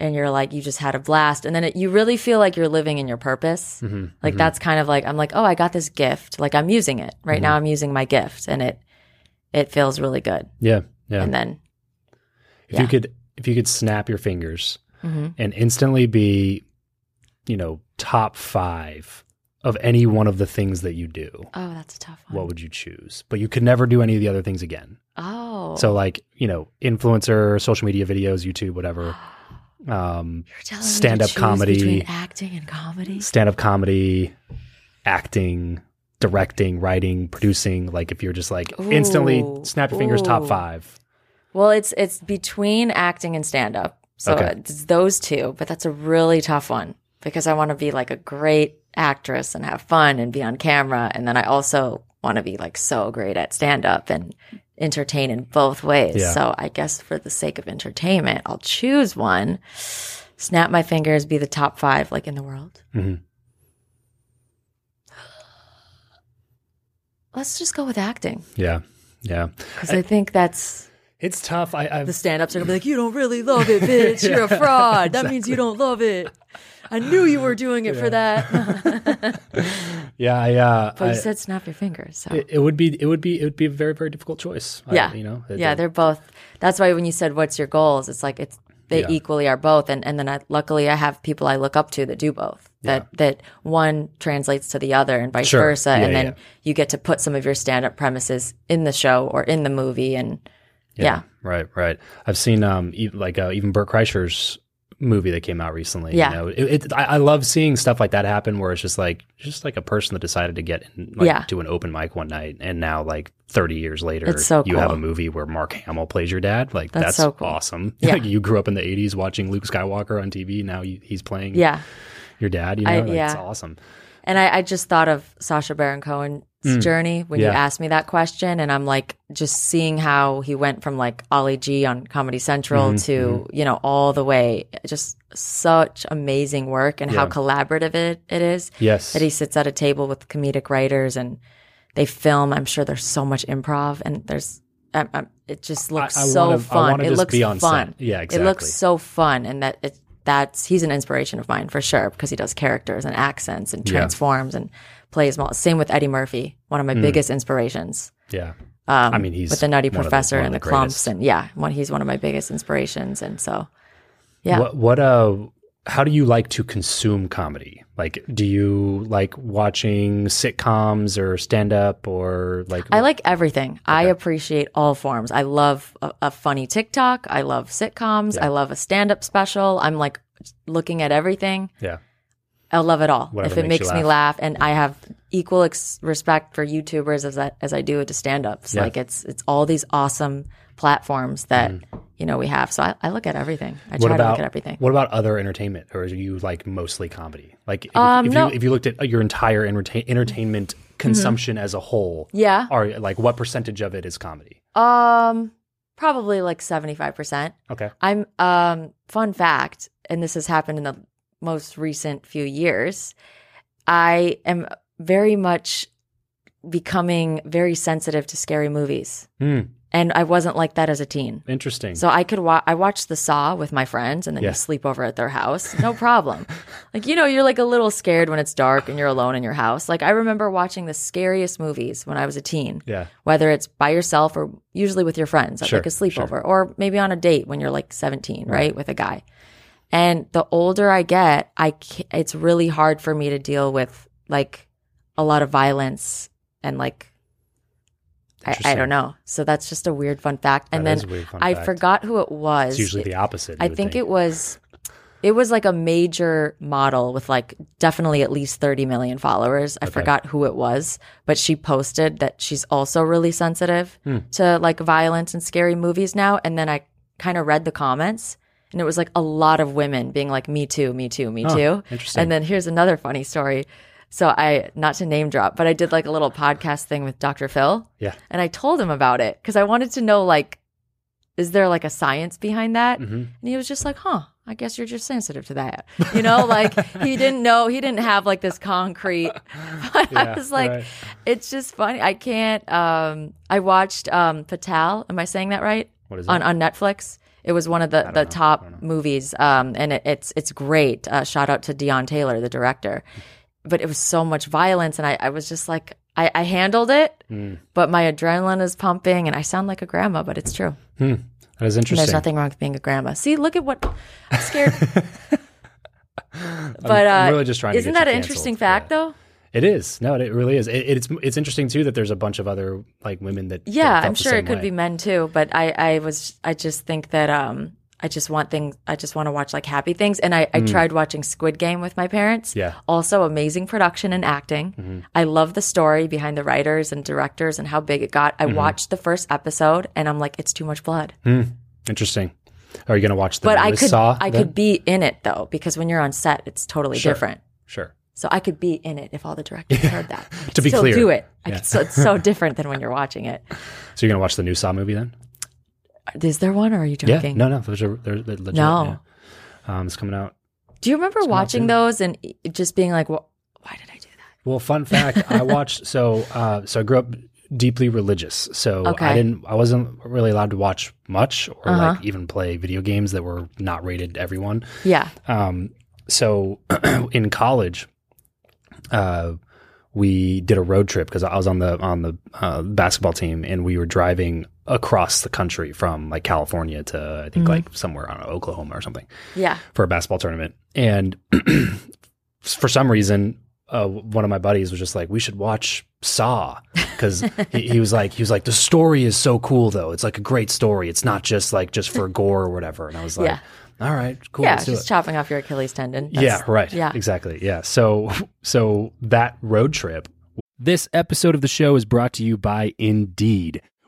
[SPEAKER 2] and you're like you just had a blast, and then it, you really feel like you're living in your purpose.
[SPEAKER 1] Mhm,
[SPEAKER 2] Like
[SPEAKER 1] mhm.
[SPEAKER 2] that's kind of like I'm like, oh, I got this gift. Like I'm using it right
[SPEAKER 1] Mm-hmm.
[SPEAKER 2] now. I'm using my gift, and it it feels really good.
[SPEAKER 1] yeah, yeah.
[SPEAKER 2] And then,
[SPEAKER 1] if you could if you could snap your fingers
[SPEAKER 2] mhm.
[SPEAKER 1] and instantly be, you know, top five of any one of the things that you do,
[SPEAKER 2] oh, that's a tough one.
[SPEAKER 1] what would you choose? But you could never do any of the other things again.
[SPEAKER 2] oh,
[SPEAKER 1] So like, you know, influencer, social media videos, YouTube, whatever. (gasps) Um,
[SPEAKER 2] you're telling
[SPEAKER 1] stand-up
[SPEAKER 2] me choose
[SPEAKER 1] comedy.
[SPEAKER 2] between acting and comedy.
[SPEAKER 1] stand-up comedy, acting, directing, writing, producing, like if you're just like instantly
[SPEAKER 2] Ooh,
[SPEAKER 1] snap your fingers top
[SPEAKER 2] ooh.
[SPEAKER 1] 5.
[SPEAKER 2] Well, it's it's between acting and stand up. So
[SPEAKER 1] Okay.
[SPEAKER 2] it's those two, but that's a really tough one because I want to be like a great actress and have fun and be on camera. And then I also want to be like so great at stand up and entertain in both ways.
[SPEAKER 1] Yeah.
[SPEAKER 2] So I guess for the sake of entertainment, I'll choose one. Snap my fingers, be the top five like in the world.
[SPEAKER 1] Mhm.
[SPEAKER 2] Let's just go with acting
[SPEAKER 1] Yeah. Yeah.
[SPEAKER 2] because I think that's
[SPEAKER 1] It's tough. I, I've
[SPEAKER 2] the stand-ups are gonna be like, "You don't really love it, bitch. You're a fraud. That means you don't love it. I knew you were doing it for that." (laughs)
[SPEAKER 1] yeah, yeah. uh,
[SPEAKER 2] but you
[SPEAKER 1] I-
[SPEAKER 2] said snap your fingers. So.
[SPEAKER 1] it, it would be it would be it would be a very very difficult choice. I-
[SPEAKER 2] Yeah.
[SPEAKER 1] you know. It-
[SPEAKER 2] yeah, they're both. That's why when you said, "What's your goals?" It's like it's they
[SPEAKER 1] Yeah.
[SPEAKER 2] equally are both, and and then I, luckily I have people I look up to that do both. That that one translates to the other, and vice
[SPEAKER 1] Sure.
[SPEAKER 2] versa,
[SPEAKER 1] Yeah,
[SPEAKER 2] and then
[SPEAKER 1] yeah.
[SPEAKER 2] you get to put some of your stand-up premises in the show or in the movie, and yeah,
[SPEAKER 1] Right, right. I've seen um like uh, even Bert Kreischer's movie that came out recently.
[SPEAKER 2] Yeah.
[SPEAKER 1] You know, it, it, I, I love seeing stuff like that happen where it's just like just like a person that decided to get in, like,
[SPEAKER 2] Yeah.
[SPEAKER 1] to an open mic one night, and now like thirty years later,
[SPEAKER 2] so
[SPEAKER 1] you have a movie where Mark Hamill plays your dad. Like
[SPEAKER 2] That's
[SPEAKER 1] that's,
[SPEAKER 2] so cool.
[SPEAKER 1] awesome. (laughs)
[SPEAKER 2] Yeah.
[SPEAKER 1] Like you grew up in the '80s watching Luke Skywalker on TV. Now he's playing
[SPEAKER 2] yeah.
[SPEAKER 1] your dad. You know,
[SPEAKER 2] I-
[SPEAKER 1] like, it's awesome.
[SPEAKER 2] And I, I just thought of Sacha Baron Cohen's journey when you
[SPEAKER 1] Mm.
[SPEAKER 2] Asked me that question. And I'm like, just seeing how he went from like Ali G on Comedy Central
[SPEAKER 1] Mm-hmm,
[SPEAKER 2] to, you know, all the way, just such amazing work and how collaborative it, it is
[SPEAKER 1] Yes.
[SPEAKER 2] that he sits at a table with comedic writers and they film. I'm sure there's so much improv and there's, um, um, it just looks
[SPEAKER 1] I
[SPEAKER 2] so
[SPEAKER 1] wanna-
[SPEAKER 2] fun. It looks fun.
[SPEAKER 1] set. Yeah, exactly.
[SPEAKER 2] It looks so fun, and that it, that's he's an inspiration of mine for sure because he does characters and accents and
[SPEAKER 1] Yeah.
[SPEAKER 2] transforms and plays. Same with Eddie Murphy, one of my biggest inspirations.
[SPEAKER 1] yeah.
[SPEAKER 2] Um,
[SPEAKER 1] I mean, he's
[SPEAKER 2] with the Nutty
[SPEAKER 1] of the-
[SPEAKER 2] Professor and the,
[SPEAKER 1] the Klumps,
[SPEAKER 2] and yeah, one he's one of my biggest inspirations, and so yeah.
[SPEAKER 1] What what uh how do you like to consume comedy? Like do you like watching sitcoms or stand up or like
[SPEAKER 2] I like everything. I appreciate all forms. I love a, a funny TikTok. I love sitcoms. I love a stand up special. I'm like looking at everything.
[SPEAKER 1] Yeah.
[SPEAKER 2] I love it all.
[SPEAKER 1] Whatever
[SPEAKER 2] if it
[SPEAKER 1] makes
[SPEAKER 2] makes
[SPEAKER 1] you
[SPEAKER 2] me laugh, and I have equal ex- respect for YouTubers as I, as I do to stand ups.
[SPEAKER 1] Yeah.
[SPEAKER 2] Like it's it's all these awesome platforms that mm. You know we have. So I, I look at everything. I
[SPEAKER 1] Mm. what
[SPEAKER 2] try to
[SPEAKER 1] about
[SPEAKER 2] look at everything.
[SPEAKER 1] what about other entertainment or are you like mostly comedy? Like if,
[SPEAKER 2] Um,
[SPEAKER 1] if
[SPEAKER 2] no.
[SPEAKER 1] you if you looked at your entire entertain, entertainment consumption as a whole,
[SPEAKER 2] Yeah.
[SPEAKER 1] are like what percentage of it is comedy?
[SPEAKER 2] Um, probably like seventy five percent.
[SPEAKER 1] Okay.
[SPEAKER 2] I'm um fun fact, and this has happened in the most recent few years. I am very much becoming very sensitive to scary movies.
[SPEAKER 1] Hmm.
[SPEAKER 2] And I wasn't like that as a teen.
[SPEAKER 1] Interesting.
[SPEAKER 2] So I could watch. I watched The Saw with my friends and then
[SPEAKER 1] Yeah.
[SPEAKER 2] you sleep over at their house. No problem. (laughs) like you know, you're like a little scared when it's dark and you're alone in your house. Like I remember watching the scariest movies when I was a teen
[SPEAKER 1] yeah.
[SPEAKER 2] whether it's by yourself or usually with your friends at
[SPEAKER 1] Sure,
[SPEAKER 2] like a sleepover or maybe on a date when you're like 17, right, with a guy. And the older I get, I it's really hard for me to deal with like a lot of violence and like I, I don't know. So that's just a weird fun fact. And
[SPEAKER 1] That
[SPEAKER 2] then
[SPEAKER 1] is a weird fun
[SPEAKER 2] I
[SPEAKER 1] fact.
[SPEAKER 2] forgot who it was.
[SPEAKER 1] It's usually the opposite.
[SPEAKER 2] I think, it was it was like a major model with like definitely at least 30 million followers. I forgot who it was, but she posted that she's also really sensitive
[SPEAKER 1] Hmm.
[SPEAKER 2] to like violence and scary movies now and then I kind of read the comments and it was like a lot of women being like, "Me too, me too, me
[SPEAKER 1] Oh,
[SPEAKER 2] too."
[SPEAKER 1] interesting.
[SPEAKER 2] And then here's another funny story. So I, not to name drop, but I did like a little podcast thing with Dr. Phil,
[SPEAKER 1] Yeah.
[SPEAKER 2] and I told him about it because I wanted to know like, is there like a science behind that?
[SPEAKER 1] Mhm.
[SPEAKER 2] And he was just like, huh, I guess you're just sensitive to that. You know, (laughs) like he didn't know, he didn't have like this concrete. But (laughs) I was like,
[SPEAKER 1] right.
[SPEAKER 2] it's just funny. I can't, um, I watched um, Fatale. Am I saying that right?
[SPEAKER 1] What is
[SPEAKER 2] On,
[SPEAKER 1] it?
[SPEAKER 2] on Netflix. It was one of the, the
[SPEAKER 1] know.
[SPEAKER 2] top movies. Um, and it, it's, it's great. Uh, shout out to Deon Taylor, the director. But it was so much violence. And I, I was just like, I, I handled it,
[SPEAKER 1] Mm.
[SPEAKER 2] but my adrenaline is pumping and I sound like a grandma, but it's true.
[SPEAKER 1] Hmm. That is
[SPEAKER 2] And
[SPEAKER 1] interesting.
[SPEAKER 2] there's nothing wrong with being a grandma. See, look at what I'm scared. (laughs) but uh,
[SPEAKER 1] I'm really just trying to
[SPEAKER 2] isn't that an interesting fact,
[SPEAKER 1] Yeah.
[SPEAKER 2] though?
[SPEAKER 1] It is. No, it really is. It, it's it's interesting too that there's a bunch of other like women that. that
[SPEAKER 2] Yeah,
[SPEAKER 1] felt
[SPEAKER 2] I'm sure it could
[SPEAKER 1] way.
[SPEAKER 2] be men too. But I, I was, I just think that, um, I just want things. I just want to watch like happy things. And I, I tried watching Squid Game with my parents.
[SPEAKER 1] Mm. Yeah. Mm-hmm.
[SPEAKER 2] Also, amazing production and acting. I love the story behind the writers and directors and how big it got.
[SPEAKER 1] Mm-hmm.
[SPEAKER 2] I watched the first episode and I'm like, it's too much blood.
[SPEAKER 1] Interesting. Are you going to watch the
[SPEAKER 2] but I could,
[SPEAKER 1] Saw?
[SPEAKER 2] I
[SPEAKER 1] then?
[SPEAKER 2] could be in it though because when you're on set, it's totally
[SPEAKER 1] Sure.
[SPEAKER 2] different.
[SPEAKER 1] Sure.
[SPEAKER 2] So I could be in it if all the directors heard that. (laughs)
[SPEAKER 1] To be
[SPEAKER 2] still
[SPEAKER 1] clear.
[SPEAKER 2] do it. I
[SPEAKER 1] Yeah.
[SPEAKER 2] could, so it's so (laughs) different than when you're watching it.
[SPEAKER 1] So you're going to watch the new Saw movie then?
[SPEAKER 2] Is there one, or are you joking?
[SPEAKER 1] Yeah. No, no. Those are they're, they're legit.
[SPEAKER 2] No.
[SPEAKER 1] yeah. Um, it's coming out.
[SPEAKER 2] Do you remember watching those and just being like, well, "Why did I do that?"
[SPEAKER 1] Well, fun fact, I (laughs) watched. So, uh, so I grew up deeply religious. So
[SPEAKER 2] Okay.
[SPEAKER 1] I didn't. I wasn't really allowed to watch much or
[SPEAKER 2] Uh-huh.
[SPEAKER 1] like even play video games that were not rated everyone.
[SPEAKER 2] Yeah.
[SPEAKER 1] Um, so (clears throat) in college, uh, we did a road trip because I was on the on the uh, basketball team, and we were driving across the country from like California to I think like somewhere I don't know Oklahoma or something
[SPEAKER 2] Yeah.
[SPEAKER 1] for a basketball tournament. And (clears throat) for some reason, uh, one of my buddies was just like, "We should watch Saw," because (laughs) he, he was like, he was like, "The story is so cool, though. It's like a great story. It's not just like just for gore or whatever." And I was like,
[SPEAKER 2] Yeah.
[SPEAKER 1] "All right, cool,
[SPEAKER 2] yeah. Just
[SPEAKER 1] it."
[SPEAKER 2] chopping off your Achilles tendon.
[SPEAKER 1] yeah, right.
[SPEAKER 2] Yeah.
[SPEAKER 1] exactly. Yeah. So, so that road trip. This episode of the show is brought to you by Indeed.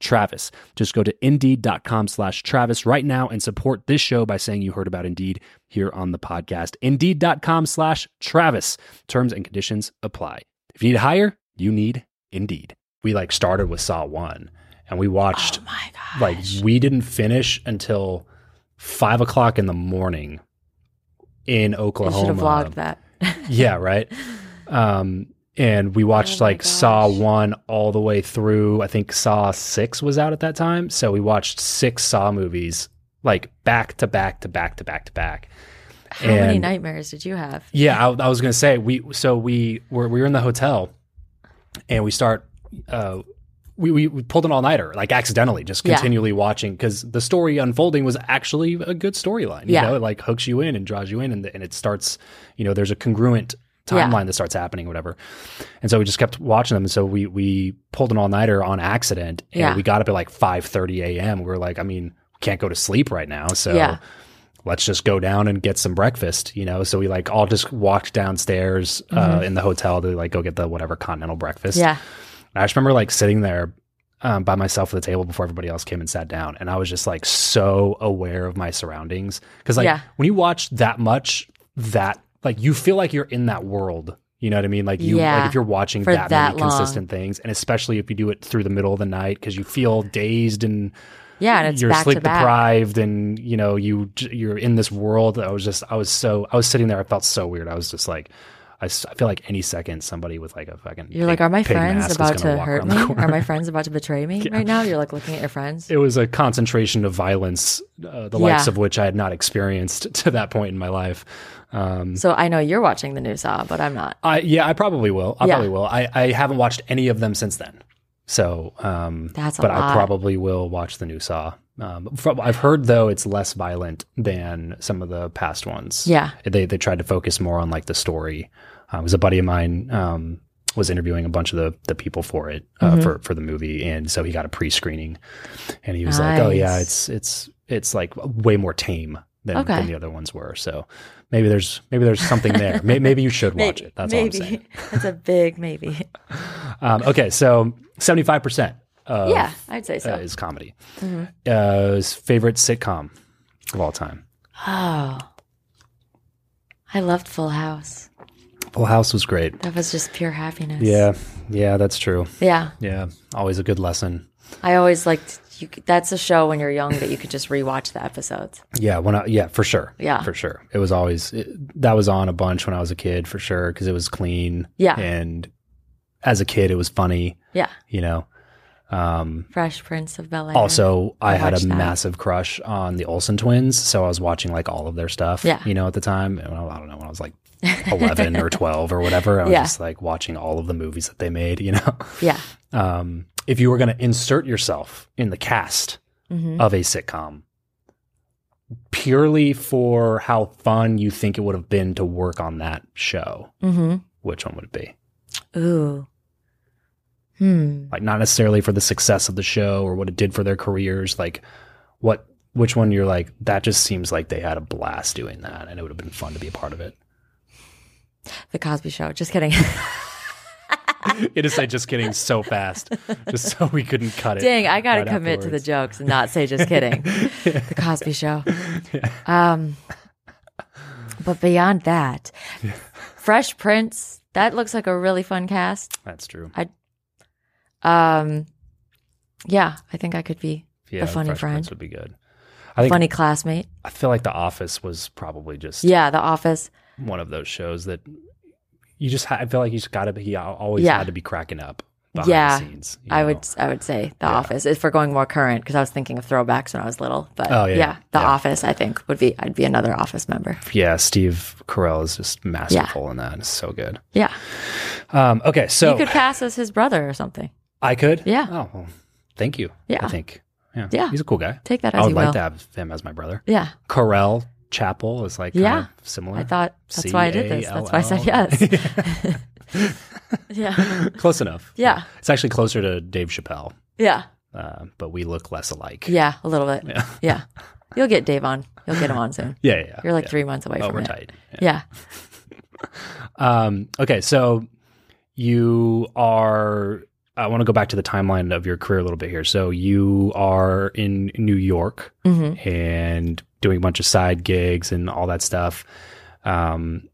[SPEAKER 1] Travis. Just go to indeed.com slash Travis right now and support this show by saying you heard about Indeed here on the podcast. Indeed.com slash Travis. Terms and conditions apply. If you need to hire, you need Indeed. We like started with Saw 1 and we watched
[SPEAKER 2] Oh my gosh.
[SPEAKER 1] like we didn't finish until five o'clock in the morning in Oklahoma.
[SPEAKER 2] should have vlogged that.
[SPEAKER 1] yeah, right. (laughs) Um, and we watched
[SPEAKER 2] Oh
[SPEAKER 1] like Saw one all the way through. I think Saw six was out at that time, so we watched six Saw movies like back to back to back to back to back.
[SPEAKER 2] How many nightmares did you have?
[SPEAKER 1] Yeah, I, I was gonna say we. So we were we were in the hotel, and we start. Uh, we, we, we pulled an all nighter, like accidentally, just
[SPEAKER 2] Yeah.
[SPEAKER 1] continually watching because the story unfolding was actually a good storyline. You
[SPEAKER 2] Yeah.
[SPEAKER 1] know, it like hooks you in and draws you in, and, and it starts, you know, there's a congruent
[SPEAKER 2] Yeah.
[SPEAKER 1] timeline that starts happening, whatever. And so we just kept watching them. And so we we pulled an all nighter on accident, and
[SPEAKER 2] Yeah.
[SPEAKER 1] we got up at like five thirty a.m. We were like, I mean, we can't go to sleep right now, so
[SPEAKER 2] Yeah.
[SPEAKER 1] let's just go down and get some breakfast, you know? So we like all just walked downstairs uh, in the hotel to like go get the whatever continental breakfast.
[SPEAKER 2] Mm-hmm. Yeah.
[SPEAKER 1] I just remember like sitting there um, by myself at the table before everybody else came and sat down. And I was just like so aware of my surroundings. Cause like
[SPEAKER 2] Yeah.
[SPEAKER 1] when you watch that much, that like you feel like you're in that world. You know what I mean? Like you,
[SPEAKER 2] Yeah.
[SPEAKER 1] like if you're watching that,
[SPEAKER 2] that
[SPEAKER 1] many
[SPEAKER 2] long.
[SPEAKER 1] consistent things, and especially if you do it through the middle of the night because you feel dazed and
[SPEAKER 2] Yeah. And it's
[SPEAKER 1] you're sleep deprived and you know you you're in this world i was just i was so i was sitting there i felt so weird i was just like i, s- I feel like any second somebody with like a fucking
[SPEAKER 2] You're like, are my friends about
[SPEAKER 1] gonna
[SPEAKER 2] hurt me? Are my friends about to betray me (laughs) right now? You're like looking at your friends.
[SPEAKER 1] it was a concentration of violence uh, the likes of which i had not experienced (laughs) to that point in my life um
[SPEAKER 2] So I know you're watching the new Saw, but I'm not.
[SPEAKER 1] I yeah, I probably will. I
[SPEAKER 2] Yeah.
[SPEAKER 1] probably will. I, I haven't watched any of them since then. So, um,
[SPEAKER 2] That's a
[SPEAKER 1] but I probably will watch the new Saw. Um, from, I've heard though it's less violent than some of the past ones.
[SPEAKER 2] Yeah.
[SPEAKER 1] they they tried to focus more on like the story. Um, it was a buddy of mine um, was interviewing a bunch of the the people for it uh,
[SPEAKER 2] Mm-hmm.
[SPEAKER 1] for for the movie, and so he got a pre screening, and he was like, "Oh yeah, it's it's it's like way more tame than,
[SPEAKER 2] Okay.
[SPEAKER 1] than the other ones were." So maybe there's maybe there's something there. May- (laughs) maybe you should watch it. That's all I'm saying. (laughs)
[SPEAKER 2] That's a big maybe. (laughs)
[SPEAKER 1] Um, okay, so seventy five percent of
[SPEAKER 2] yeah, I'd say so.
[SPEAKER 1] uh, is comedy.
[SPEAKER 2] Mm-hmm.
[SPEAKER 1] Uh, his favorite sitcom of all time.
[SPEAKER 2] oh, I loved Full House.
[SPEAKER 1] Full House was great.
[SPEAKER 2] That was just pure happiness.
[SPEAKER 1] Yeah, yeah, that's true.
[SPEAKER 2] yeah.
[SPEAKER 1] Yeah, always a good lesson.
[SPEAKER 2] I always liked. You, that's a show when you're young that you could just rewatch the episodes.
[SPEAKER 1] Yeah, when I, yeah, for sure.
[SPEAKER 2] Yeah.
[SPEAKER 1] for sure. It was always it, that was on a bunch when I was a kid for sure because it was clean.
[SPEAKER 2] Yeah.
[SPEAKER 1] and as a kid, it was funny.
[SPEAKER 2] Yeah,
[SPEAKER 1] You know. Um,
[SPEAKER 2] Fresh Prince of Bel Air.
[SPEAKER 1] also, I,
[SPEAKER 2] I
[SPEAKER 1] had a
[SPEAKER 2] that.
[SPEAKER 1] massive crush on the Olsen twins, so I was watching like all of their stuff.
[SPEAKER 2] Yeah.
[SPEAKER 1] you know, at the time, well, I don't know when I was like eleven or (laughs) twelve or whatever. I was
[SPEAKER 2] Yeah.
[SPEAKER 1] just like watching all of the movies that they made. You know.
[SPEAKER 2] yeah, (laughs)
[SPEAKER 1] um, if you were going to insert yourself in the cast
[SPEAKER 2] Mhm.
[SPEAKER 1] of a sitcom purely for how fun you think it would have been to work on that show,
[SPEAKER 2] mm-hmm.
[SPEAKER 1] which one would it be?
[SPEAKER 2] Ooh, hmm.
[SPEAKER 1] Like, not necessarily for the success of the show or what it did for their careers. Like, what, which one you're like, that just seems like they had a blast doing that and it would have been fun to be a part of it.
[SPEAKER 2] The Cosby Show. Just kidding. (laughs)
[SPEAKER 1] it is like just kidding so fast, just so we couldn't cut it.
[SPEAKER 2] Dang, I gotta
[SPEAKER 1] right
[SPEAKER 2] commit to the jokes and not say just kidding. (laughs) the Cosby Show. Um, but beyond that, Fresh Prince. That looks like a really fun cast.
[SPEAKER 1] That's true.
[SPEAKER 2] Um, yeah, I think I could be
[SPEAKER 1] Yeah,
[SPEAKER 2] funny
[SPEAKER 1] Fresh
[SPEAKER 2] friend.
[SPEAKER 1] Prince would be good. I think
[SPEAKER 2] funny classmate.
[SPEAKER 1] I feel like The Office was probably just
[SPEAKER 2] Yeah, The Office.
[SPEAKER 1] one of those shows that you just ha- I feel like you just got to be. He always
[SPEAKER 2] Yeah.
[SPEAKER 1] had to be cracking up behind
[SPEAKER 2] Yeah,
[SPEAKER 1] the scenes.
[SPEAKER 2] I
[SPEAKER 1] know?
[SPEAKER 2] would I would say The
[SPEAKER 1] Yeah.
[SPEAKER 2] Office. If we're going more current, because I was thinking of throwbacks when I was little. But
[SPEAKER 1] Oh, yeah.
[SPEAKER 2] The
[SPEAKER 1] Yeah.
[SPEAKER 2] Office, I think would be I'd be another Office member.
[SPEAKER 1] Yeah, Steve Carell is just masterful in that. It's so good.
[SPEAKER 2] Yeah,
[SPEAKER 1] Um, okay, so
[SPEAKER 2] you could pass as his brother or something.
[SPEAKER 1] I could.
[SPEAKER 2] Yeah.
[SPEAKER 1] Oh, well, thank you.
[SPEAKER 2] Yeah.
[SPEAKER 1] I think. Yeah.
[SPEAKER 2] Yeah.
[SPEAKER 1] He's a cool guy.
[SPEAKER 2] Take that as
[SPEAKER 1] I would like
[SPEAKER 2] will.
[SPEAKER 1] to have him as my brother.
[SPEAKER 2] Yeah,
[SPEAKER 1] Carell Chappell is like kind
[SPEAKER 2] Yeah.
[SPEAKER 1] of similar.
[SPEAKER 2] I thought that's why I did this. That's why I said yes. (laughs) yeah,
[SPEAKER 1] Close enough.
[SPEAKER 2] Yeah.
[SPEAKER 1] It's actually closer to Dave Chappelle,
[SPEAKER 2] yeah,
[SPEAKER 1] uh, but we look less alike.
[SPEAKER 2] yeah, a little bit.
[SPEAKER 1] Yeah.
[SPEAKER 2] Yeah, you'll get Dave on. You'll get him on soon. (laughs)
[SPEAKER 1] Yeah. yeah, yeah.
[SPEAKER 2] You're like three months away
[SPEAKER 1] Oh,
[SPEAKER 2] from
[SPEAKER 1] we're
[SPEAKER 2] it.
[SPEAKER 1] tight.
[SPEAKER 2] Yeah. (laughs)
[SPEAKER 1] Um, okay, so you are. I want to go back to the timeline of your career a little bit here. So you are in New York
[SPEAKER 2] hmm
[SPEAKER 1] and doing a bunch of side gigs and all that stuff. Um,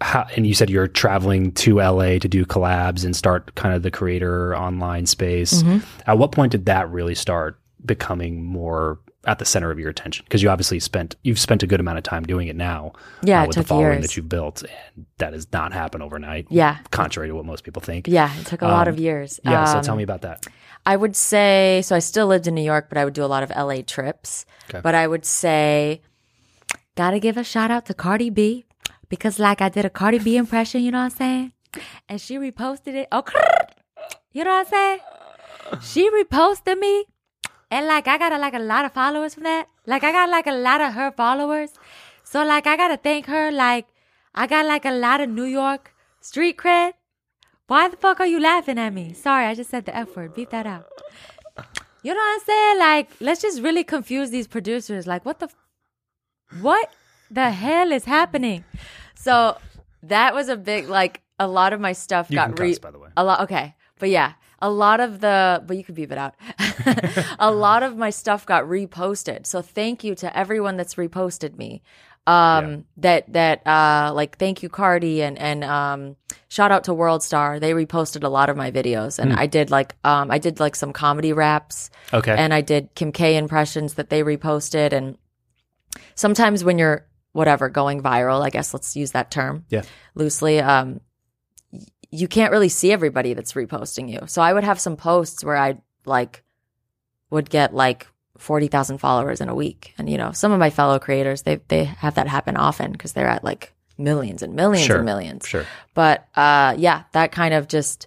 [SPEAKER 1] how, and you said you're traveling to LA to do collabs and start kind of the creator online space.
[SPEAKER 2] Mhm.
[SPEAKER 1] At what point did that really start becoming more at the center of your attention? Because you obviously spent you've spent a good amount of time doing it now
[SPEAKER 2] Yeah,
[SPEAKER 1] uh,
[SPEAKER 2] it
[SPEAKER 1] with the following
[SPEAKER 2] years.
[SPEAKER 1] that you've built, and that does not happen overnight.
[SPEAKER 2] Yeah.
[SPEAKER 1] contrary to what most people think.
[SPEAKER 2] Yeah, it took a lot
[SPEAKER 1] Um,
[SPEAKER 2] of years.
[SPEAKER 1] Yeah, so
[SPEAKER 2] Um,
[SPEAKER 1] tell me about that.
[SPEAKER 2] I would say so. I still lived in New York, but I would do a lot of LA trips.
[SPEAKER 1] Okay.
[SPEAKER 2] But I would say, gotta give a shout out to Cardi B because, like, I did a Cardi B impression. You know what I'm saying? And she reposted it. Oh, (laughs) you know what I'm saying? she reposted me, and like I got like a lot of followers from that. Like I got like a lot of her followers, so like I gotta thank her. Like I got like a lot of New York street cred. Why the fuck are you laughing at me? Sorry, I just said the F word. Beat that out. You know what I'm saying? Like, let's just really confuse these producers. Like, what the, f- what the hell is happening? So that was a big, like, a lot of my stuff
[SPEAKER 1] You
[SPEAKER 2] got re-
[SPEAKER 1] cuss, by the way.
[SPEAKER 2] a lot. Okay, but yeah, a lot of the, but you can beep it out. (laughs) a lot of my stuff got reposted. So thank you to everyone that's reposted me. Um, that that uh, like thank you Cardi and and um, shout out to World Star. They reposted a lot of my videos, and I did like um, I did like some comedy raps
[SPEAKER 1] Okay.
[SPEAKER 2] and I did Kim K impressions that they reposted. And sometimes when you're whatever going viral, I guess let's use that term
[SPEAKER 1] Yeah.
[SPEAKER 2] loosely. Um, you can't really see everybody that's reposting you. So I would have some posts where I like would get like forty thousand followers in a week, and you know some of my fellow creators they they have that happen often because they're at like millions and millions
[SPEAKER 1] Sure.
[SPEAKER 2] and millions.
[SPEAKER 1] Sure.
[SPEAKER 2] But uh, yeah, that kind of just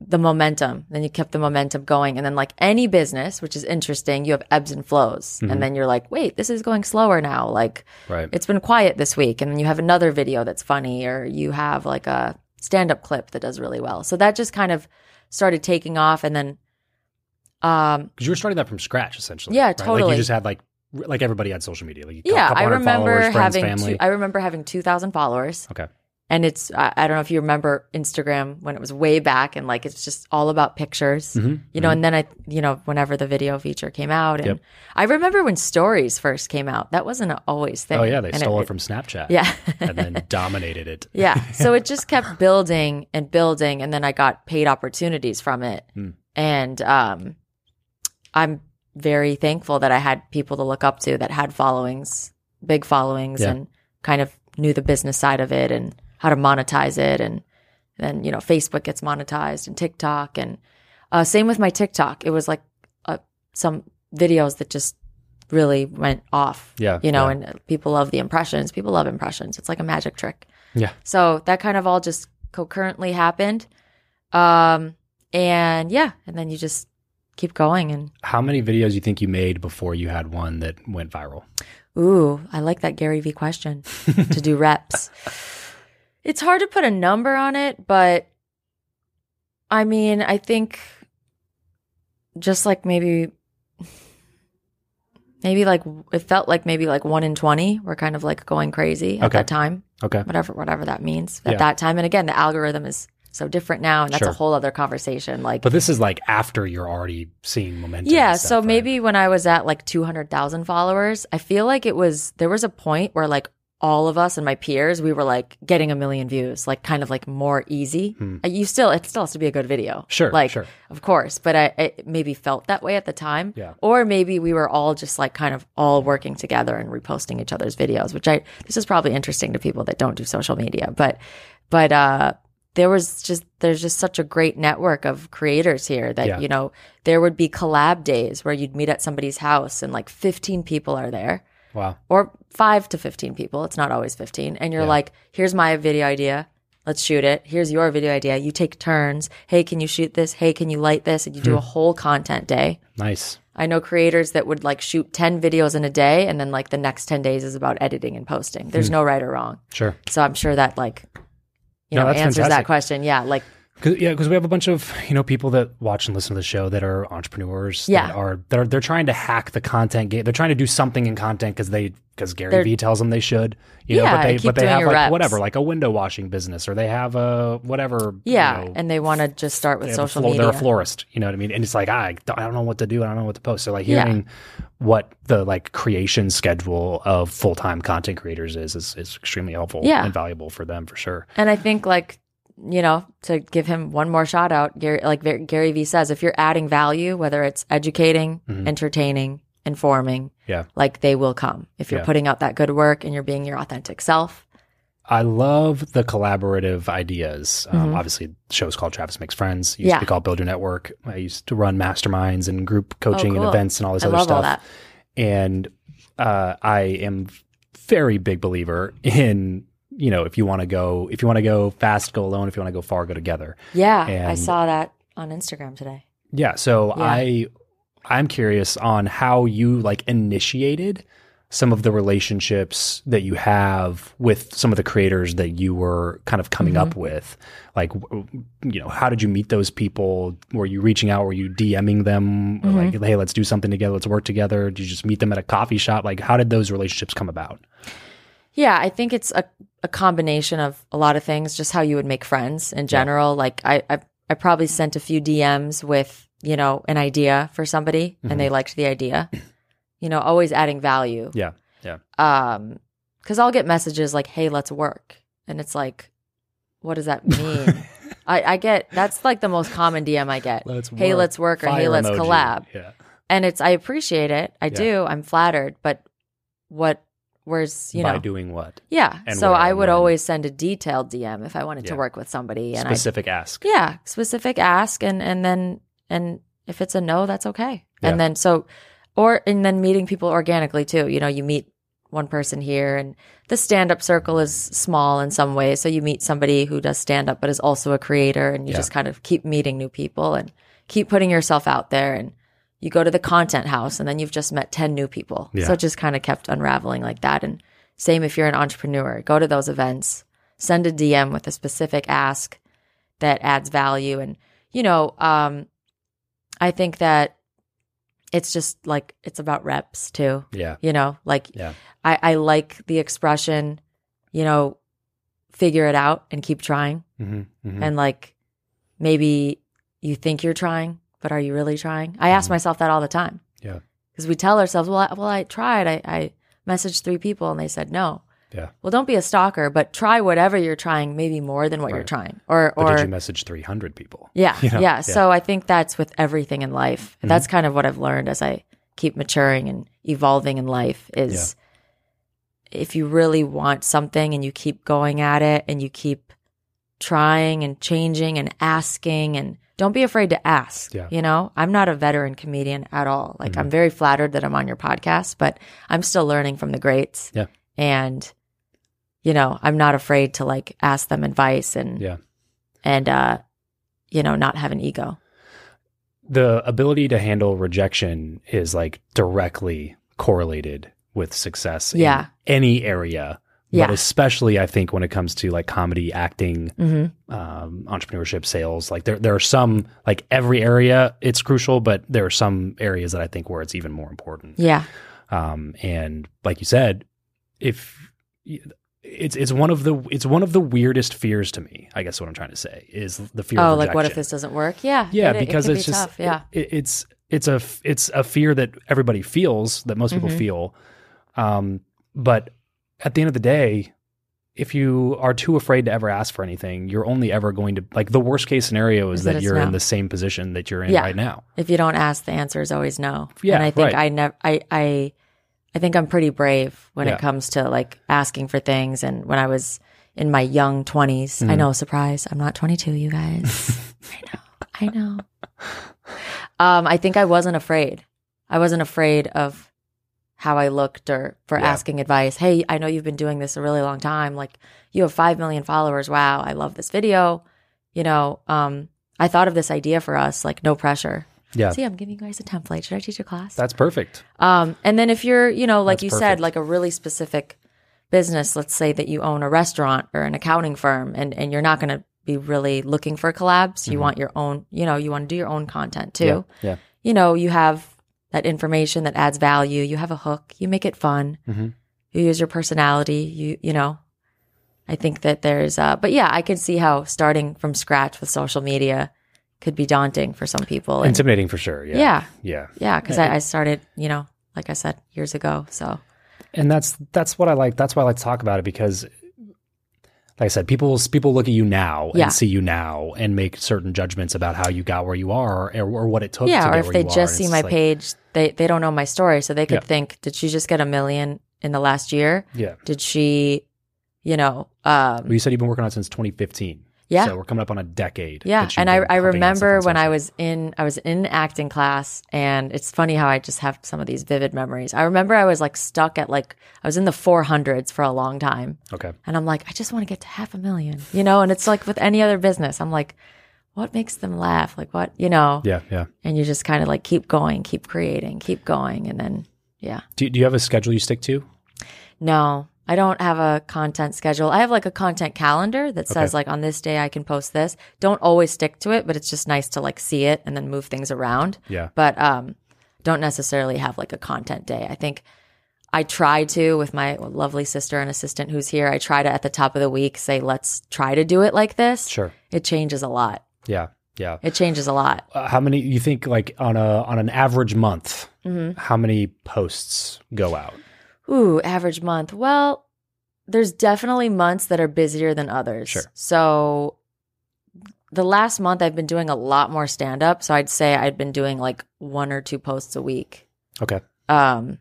[SPEAKER 2] the momentum. Then you kept the momentum going. And then, like any business, which is interesting, you have ebbs and flows.
[SPEAKER 1] Mhm.
[SPEAKER 2] And then you're like, wait, this is going slower now. Like
[SPEAKER 1] Right.
[SPEAKER 2] it's been quiet this week. And then you have another video that's funny, or you have like a stand up clip that does really well. So that just kind of started taking off. And then, um,
[SPEAKER 1] Because you were starting that from scratch, essentially.
[SPEAKER 2] Yeah,
[SPEAKER 1] right? Like
[SPEAKER 2] totally.
[SPEAKER 1] you just had like like everybody had social media. Like
[SPEAKER 2] yeah, I remember
[SPEAKER 1] friends,
[SPEAKER 2] having,
[SPEAKER 1] family.
[SPEAKER 2] two, I remember having 2,000 followers.
[SPEAKER 1] okay.
[SPEAKER 2] And it's, I, I don't know if you remember Instagram when it was way back and like it's just all about pictures,
[SPEAKER 1] Mhm,
[SPEAKER 2] you know. And then I, you know, whenever the video feature came out, and
[SPEAKER 1] Yep.
[SPEAKER 2] I remember when stories first came out, that wasn't always thing.
[SPEAKER 1] Oh yeah, they
[SPEAKER 2] And
[SPEAKER 1] stole it, from Snapchat.
[SPEAKER 2] Yeah.
[SPEAKER 1] and then (laughs) dominated it.
[SPEAKER 2] yeah. So it just (laughs) kept building and building. And then I got paid opportunities from it.
[SPEAKER 1] Hmm.
[SPEAKER 2] And um, I'm very thankful that I had people to look up to that had followings, big followings,
[SPEAKER 1] Yeah.
[SPEAKER 2] and kind of knew the business side of it and how to monetize it. And then, you know, Facebook gets monetized and TikTok. And uh, same with my TikTok. It was like uh, some videos that just really went off.
[SPEAKER 1] Yeah,
[SPEAKER 2] You know,
[SPEAKER 1] yeah.
[SPEAKER 2] and people love the impressions. People love impressions. It's like a magic trick.
[SPEAKER 1] Yeah.
[SPEAKER 2] So that kind of all just concurrently happened. Um, and yeah, and then you just keep going and
[SPEAKER 1] How many videos do you think you made before you had one that went viral?
[SPEAKER 2] ooh, I like that Gary Vee question (laughs) to do reps. It's hard to put a number on it, but I mean, I think just like maybe maybe like it felt like maybe like 1 in 20 were kind of like going crazy at
[SPEAKER 1] Okay.
[SPEAKER 2] that time.
[SPEAKER 1] Okay.
[SPEAKER 2] whatever whatever that means at
[SPEAKER 1] Yeah.
[SPEAKER 2] that time. And again, the algorithm is so different now, and that's
[SPEAKER 1] Sure.
[SPEAKER 2] a whole other conversation. Like,
[SPEAKER 1] But this is like after you're already seeing momentum.
[SPEAKER 2] yeah,
[SPEAKER 1] and
[SPEAKER 2] so
[SPEAKER 1] right?
[SPEAKER 2] maybe when I was at like two hundred thousand followers, I feel like it was there was a point where like all of us and my peers, we were like getting a million views, like kind of like more easy.
[SPEAKER 1] Hmm.
[SPEAKER 2] Uh, You still, it still has to be a good video.
[SPEAKER 1] Sure,
[SPEAKER 2] Like,
[SPEAKER 1] sure.
[SPEAKER 2] of course, but I, I maybe felt that way at the time.
[SPEAKER 1] Yeah.
[SPEAKER 2] Or maybe we were all just like kind of all working together and reposting each other's videos, which I, this is probably interesting to people that don't do social media, but, but, uh, there was just there's just such a great network of creators here that
[SPEAKER 1] Yeah.
[SPEAKER 2] you know there would be collab days where you'd meet at somebody's house and like 15 people are there
[SPEAKER 1] Wow.
[SPEAKER 2] or 5 to 15 people it's not always 15 and you're
[SPEAKER 1] Yeah.
[SPEAKER 2] like here's my video idea let's shoot it here's your video idea you take turns hey can you shoot this hey can you light this and you
[SPEAKER 1] Hmm.
[SPEAKER 2] do a whole content day
[SPEAKER 1] Nice.
[SPEAKER 2] I know creators that would like shoot 10 videos in a day and then like the next 10 days is about editing and posting.
[SPEAKER 1] Hmm.
[SPEAKER 2] There's no right or wrong.
[SPEAKER 1] Sure.
[SPEAKER 2] So I'm sure that like you
[SPEAKER 1] No,
[SPEAKER 2] know answers
[SPEAKER 1] fantastic.
[SPEAKER 2] that question. Yeah, like
[SPEAKER 1] Cause, yeah, because we have a bunch of you know people that watch and listen to the show that are entrepreneurs.
[SPEAKER 2] Yeah.
[SPEAKER 1] that are they're they're trying to hack the content game. They're trying to do something in content because they because Gary
[SPEAKER 2] They're-
[SPEAKER 1] Vee tells them they should. You know,
[SPEAKER 2] Yeah,
[SPEAKER 1] but they but they have like
[SPEAKER 2] reps.
[SPEAKER 1] whatever, like a window washing business, or they have a whatever.
[SPEAKER 2] yeah,
[SPEAKER 1] you know,
[SPEAKER 2] and they want to just start with social
[SPEAKER 1] flo-
[SPEAKER 2] media.
[SPEAKER 1] They're a florist. You know what I mean? And it's like I don't, I don't know what to do. I don't know what to post. So like
[SPEAKER 2] Yeah.
[SPEAKER 1] hearing what the like creation schedule of full time content creators is, is is extremely helpful
[SPEAKER 2] Yeah.
[SPEAKER 1] and valuable for them for sure.
[SPEAKER 2] And I think like you know to give him one more shout out, Gary like Gary Vee says, if you're adding value, whether it's educating,
[SPEAKER 1] Mhm.
[SPEAKER 2] entertaining, informing,
[SPEAKER 1] Yeah.
[SPEAKER 2] like they will come if you're
[SPEAKER 1] Yeah.
[SPEAKER 2] putting out that good work and you're being your authentic self.
[SPEAKER 1] I love the collaborative ideas. Um,
[SPEAKER 2] Mhm.
[SPEAKER 1] obviously, the show's called Travis Makes Friends. It used
[SPEAKER 2] Yeah.
[SPEAKER 1] to be called Build Your Network. I used to run masterminds and group coaching and
[SPEAKER 2] cool.
[SPEAKER 1] events and all this
[SPEAKER 2] I
[SPEAKER 1] other stuff. And uh, I am very big believer in you know if you want to go if you want to go fast, go alone. If you want to go far, go together.
[SPEAKER 2] Yeah, I saw that on Instagram today.
[SPEAKER 1] Yeah. So
[SPEAKER 2] Yeah.
[SPEAKER 1] I I'm curious on how you like initiated some of the relationships that you have with some of the creators that you were kind of coming up mm-hmm. with. Like, you know, how did you meet those people? Were you reaching out? Were you DMing them? Or Like, mm-hmm. hey, let's do something together. Let's work together. Did you just meet them at a coffee shop? Like, how did those relationships come about?
[SPEAKER 2] Yeah, I think it's a, a combination of a lot of things, just how you would make friends in general. Like I, I I probably sent a few DMs with, you know, an idea for somebody and they liked the idea. You know, always adding value.
[SPEAKER 1] Yeah. Yeah.
[SPEAKER 2] Um, because I'll get messages like, "Hey, let's work," and it's like, what does that mean? (laughs) I, I get that's like the most common DM I get.
[SPEAKER 1] Let's
[SPEAKER 2] hey,
[SPEAKER 1] work.
[SPEAKER 2] let's work, or hey, let's
[SPEAKER 1] emoji.
[SPEAKER 2] collab.
[SPEAKER 1] Yeah.
[SPEAKER 2] And it's I appreciate it. I
[SPEAKER 1] Yeah.
[SPEAKER 2] do. I'm flattered, but what? Where's you
[SPEAKER 1] By
[SPEAKER 2] know?
[SPEAKER 1] doing what?
[SPEAKER 2] yeah.
[SPEAKER 1] and
[SPEAKER 2] So I would
[SPEAKER 1] when.
[SPEAKER 2] always send a detailed DM if I wanted to work with somebody, and
[SPEAKER 1] Specific ask.
[SPEAKER 2] yeah, specific ask, and and then and if it's a no, that's okay.
[SPEAKER 1] Yeah.
[SPEAKER 2] And then so, or and then meeting people organically too. You know, you meet one person here, and the stand up circle is small in some ways. So you meet somebody who does stand up, but is also a creator, and you
[SPEAKER 1] Yeah.
[SPEAKER 2] just kind of keep meeting new people and keep putting yourself out there. And you go to the content house, and then you've just met ten new people.
[SPEAKER 1] Yeah.
[SPEAKER 2] So it just kind of kept unraveling like that. And same if you're an entrepreneur, go to those events, send a DM with a specific ask that adds value. And, you know, um, I think that it's just like, it's about reps too.
[SPEAKER 1] Yeah.
[SPEAKER 2] You know, like
[SPEAKER 1] Yeah.
[SPEAKER 2] I, I like the expression, you know, figure it out and keep trying.
[SPEAKER 1] hmm hmm
[SPEAKER 2] And like maybe you think you're trying, but are you really trying? I ask
[SPEAKER 1] Mhm.
[SPEAKER 2] myself that all the time.
[SPEAKER 1] Yeah.
[SPEAKER 2] Because we tell ourselves, well, I, well, I tried. I, I messaged three people and they said no.
[SPEAKER 1] Yeah.
[SPEAKER 2] Well, don't be a stalker, but try whatever you're trying, maybe more than what you're trying. Or,
[SPEAKER 1] But
[SPEAKER 2] or
[SPEAKER 1] did you message 300 people?
[SPEAKER 2] yeah, (laughs)
[SPEAKER 1] You know?
[SPEAKER 2] yeah.
[SPEAKER 1] Yeah.
[SPEAKER 2] So I think that's with everything in life. And
[SPEAKER 1] Mhm.
[SPEAKER 2] That's kind of what I've learned as I keep maturing and evolving in life is if you really want something and you keep going at it and you keep trying and changing and asking and don't be afraid to ask.
[SPEAKER 1] Yeah.
[SPEAKER 2] You know, I'm not a veteran comedian at all. Like
[SPEAKER 1] Mm-hmm.
[SPEAKER 2] I'm very flattered that I'm on your podcast, but I'm still learning from the greats.
[SPEAKER 1] Yeah.
[SPEAKER 2] And you know, I'm not afraid to like ask them advice and
[SPEAKER 1] Yeah.
[SPEAKER 2] and uh you know, not have an ego.
[SPEAKER 1] the ability to handle rejection is like directly correlated with success
[SPEAKER 2] Yeah.
[SPEAKER 1] in any area
[SPEAKER 2] Yeah.
[SPEAKER 1] but especially i think when it comes to like comedy acting
[SPEAKER 2] Mm-hmm.
[SPEAKER 1] um, entrepreneurship sales like there, there are some like every area it's crucial but there are some areas that i think where it's even more important
[SPEAKER 2] Yeah.
[SPEAKER 1] um, and like you said if it's it's one of the it's one of the weirdest fears to me i guess what i'm trying to say is the fear
[SPEAKER 2] Oh,
[SPEAKER 1] of
[SPEAKER 2] like what if this doesn't work? Yeah.
[SPEAKER 1] Yeah,
[SPEAKER 2] it- it
[SPEAKER 1] because
[SPEAKER 2] can
[SPEAKER 1] it's
[SPEAKER 2] be
[SPEAKER 1] just
[SPEAKER 2] tough. Yeah.
[SPEAKER 1] it- it's it's a it's a fear that everybody feels that most people
[SPEAKER 2] Mhm.
[SPEAKER 1] feel, um, but at the end of the day, if you are too afraid to ever ask for anything, you're only ever going to like the worst case scenario is,
[SPEAKER 2] Is that
[SPEAKER 1] that you're in the same position that you're in
[SPEAKER 2] Yeah.
[SPEAKER 1] right now.
[SPEAKER 2] If you don't ask, the answer is always no.
[SPEAKER 1] Yeah,
[SPEAKER 2] and I think
[SPEAKER 1] right.
[SPEAKER 2] I never, I, I, I think I'm pretty brave when
[SPEAKER 1] Yeah.
[SPEAKER 2] it comes to like asking for things. And when I was in my young 20s, I
[SPEAKER 1] Mhm.
[SPEAKER 2] know, surprise, I'm not 22, you guys. (laughs) I know, I know. Um, I think I wasn't afraid. I wasn't afraid of how I looked or for
[SPEAKER 1] Yeah.
[SPEAKER 2] asking advice. Hey, I know you've been doing this a really long time. Like you have 5 million followers. Wow. I love this video. You know, um, I thought of this idea for us, like no pressure.
[SPEAKER 1] Yeah,
[SPEAKER 2] See, I'm giving you guys a template. Should I teach a class?
[SPEAKER 1] that's perfect.
[SPEAKER 2] Um, and then if you're, you know, like
[SPEAKER 1] That's
[SPEAKER 2] you
[SPEAKER 1] perfect.
[SPEAKER 2] said, like a really specific business, let's say that you own a restaurant or an accounting firm and, and you're not going to be really looking for collabs. You
[SPEAKER 1] Mhm.
[SPEAKER 2] want your own, you know, you want to do your own content too.
[SPEAKER 1] Yeah, yeah.
[SPEAKER 2] You know, you have that information that adds value. You have a hook. You make it fun.
[SPEAKER 1] Mhm.
[SPEAKER 2] You use your personality. You, you know, I think that there's, uh, but yeah, I can see how starting from scratch with social media could be daunting for some people. And
[SPEAKER 1] Intimidating for sure. Yeah,
[SPEAKER 2] yeah,
[SPEAKER 1] yeah.
[SPEAKER 2] yeah, because I, I started, you know, like I said, years ago. So
[SPEAKER 1] and that's that's what I like. That's why I like to talk about it because, like I said, people people look at you now
[SPEAKER 2] Yeah.
[SPEAKER 1] and see you now and make certain judgments about how you got where you are or, or what it took.
[SPEAKER 2] yeah,
[SPEAKER 1] to
[SPEAKER 2] or if
[SPEAKER 1] where
[SPEAKER 2] they
[SPEAKER 1] are.
[SPEAKER 2] just see my
[SPEAKER 1] like,
[SPEAKER 2] page, they they don't know my story, so they could
[SPEAKER 1] Yeah.
[SPEAKER 2] think, did she just get a million in the last year?
[SPEAKER 1] Yeah,
[SPEAKER 2] Did she, you know, um,
[SPEAKER 1] well, you said you've been working on it since 2015.
[SPEAKER 2] Yeah,
[SPEAKER 1] so we're coming up on a decade.
[SPEAKER 2] Yeah, and I, I remember when I was in I was in acting class, and it's funny how I just have some of these vivid memories. I remember I was like stuck at like I was in the four hundreds for a long time,
[SPEAKER 1] okay.
[SPEAKER 2] and I'm like, I just want to get to half a million, you know. And it's like with any other business, I'm like, what makes them laugh? Like what, you know?
[SPEAKER 1] Yeah, yeah.
[SPEAKER 2] And you just kind of like keep going, keep creating, keep going. And then, yeah.
[SPEAKER 1] Do, do you have a schedule you stick to?
[SPEAKER 2] No, I don't have a content schedule. I have like a content calendar that says
[SPEAKER 1] Okay.
[SPEAKER 2] like on this day I can post this. Don't always stick to it, but it's just nice to like see it and then move things around.
[SPEAKER 1] Yeah.
[SPEAKER 2] But um don't necessarily have like a content day. I think I try to with my lovely sister and assistant who's here. I try to at the top of the week say let's try to do it like this.
[SPEAKER 1] Sure.
[SPEAKER 2] It changes a lot.
[SPEAKER 1] Yeah. Yeah.
[SPEAKER 2] It changes a lot.
[SPEAKER 1] Uh, how many you think like on a on an average month?
[SPEAKER 2] Mm-hmm.
[SPEAKER 1] How many posts go out?
[SPEAKER 2] Ooh, average month. Well, there's definitely months that are busier than others.
[SPEAKER 1] Sure.
[SPEAKER 2] So the last month I've been doing a lot more stand up. So I'd say I'd been doing like one or two posts a week.
[SPEAKER 1] Okay.
[SPEAKER 2] Um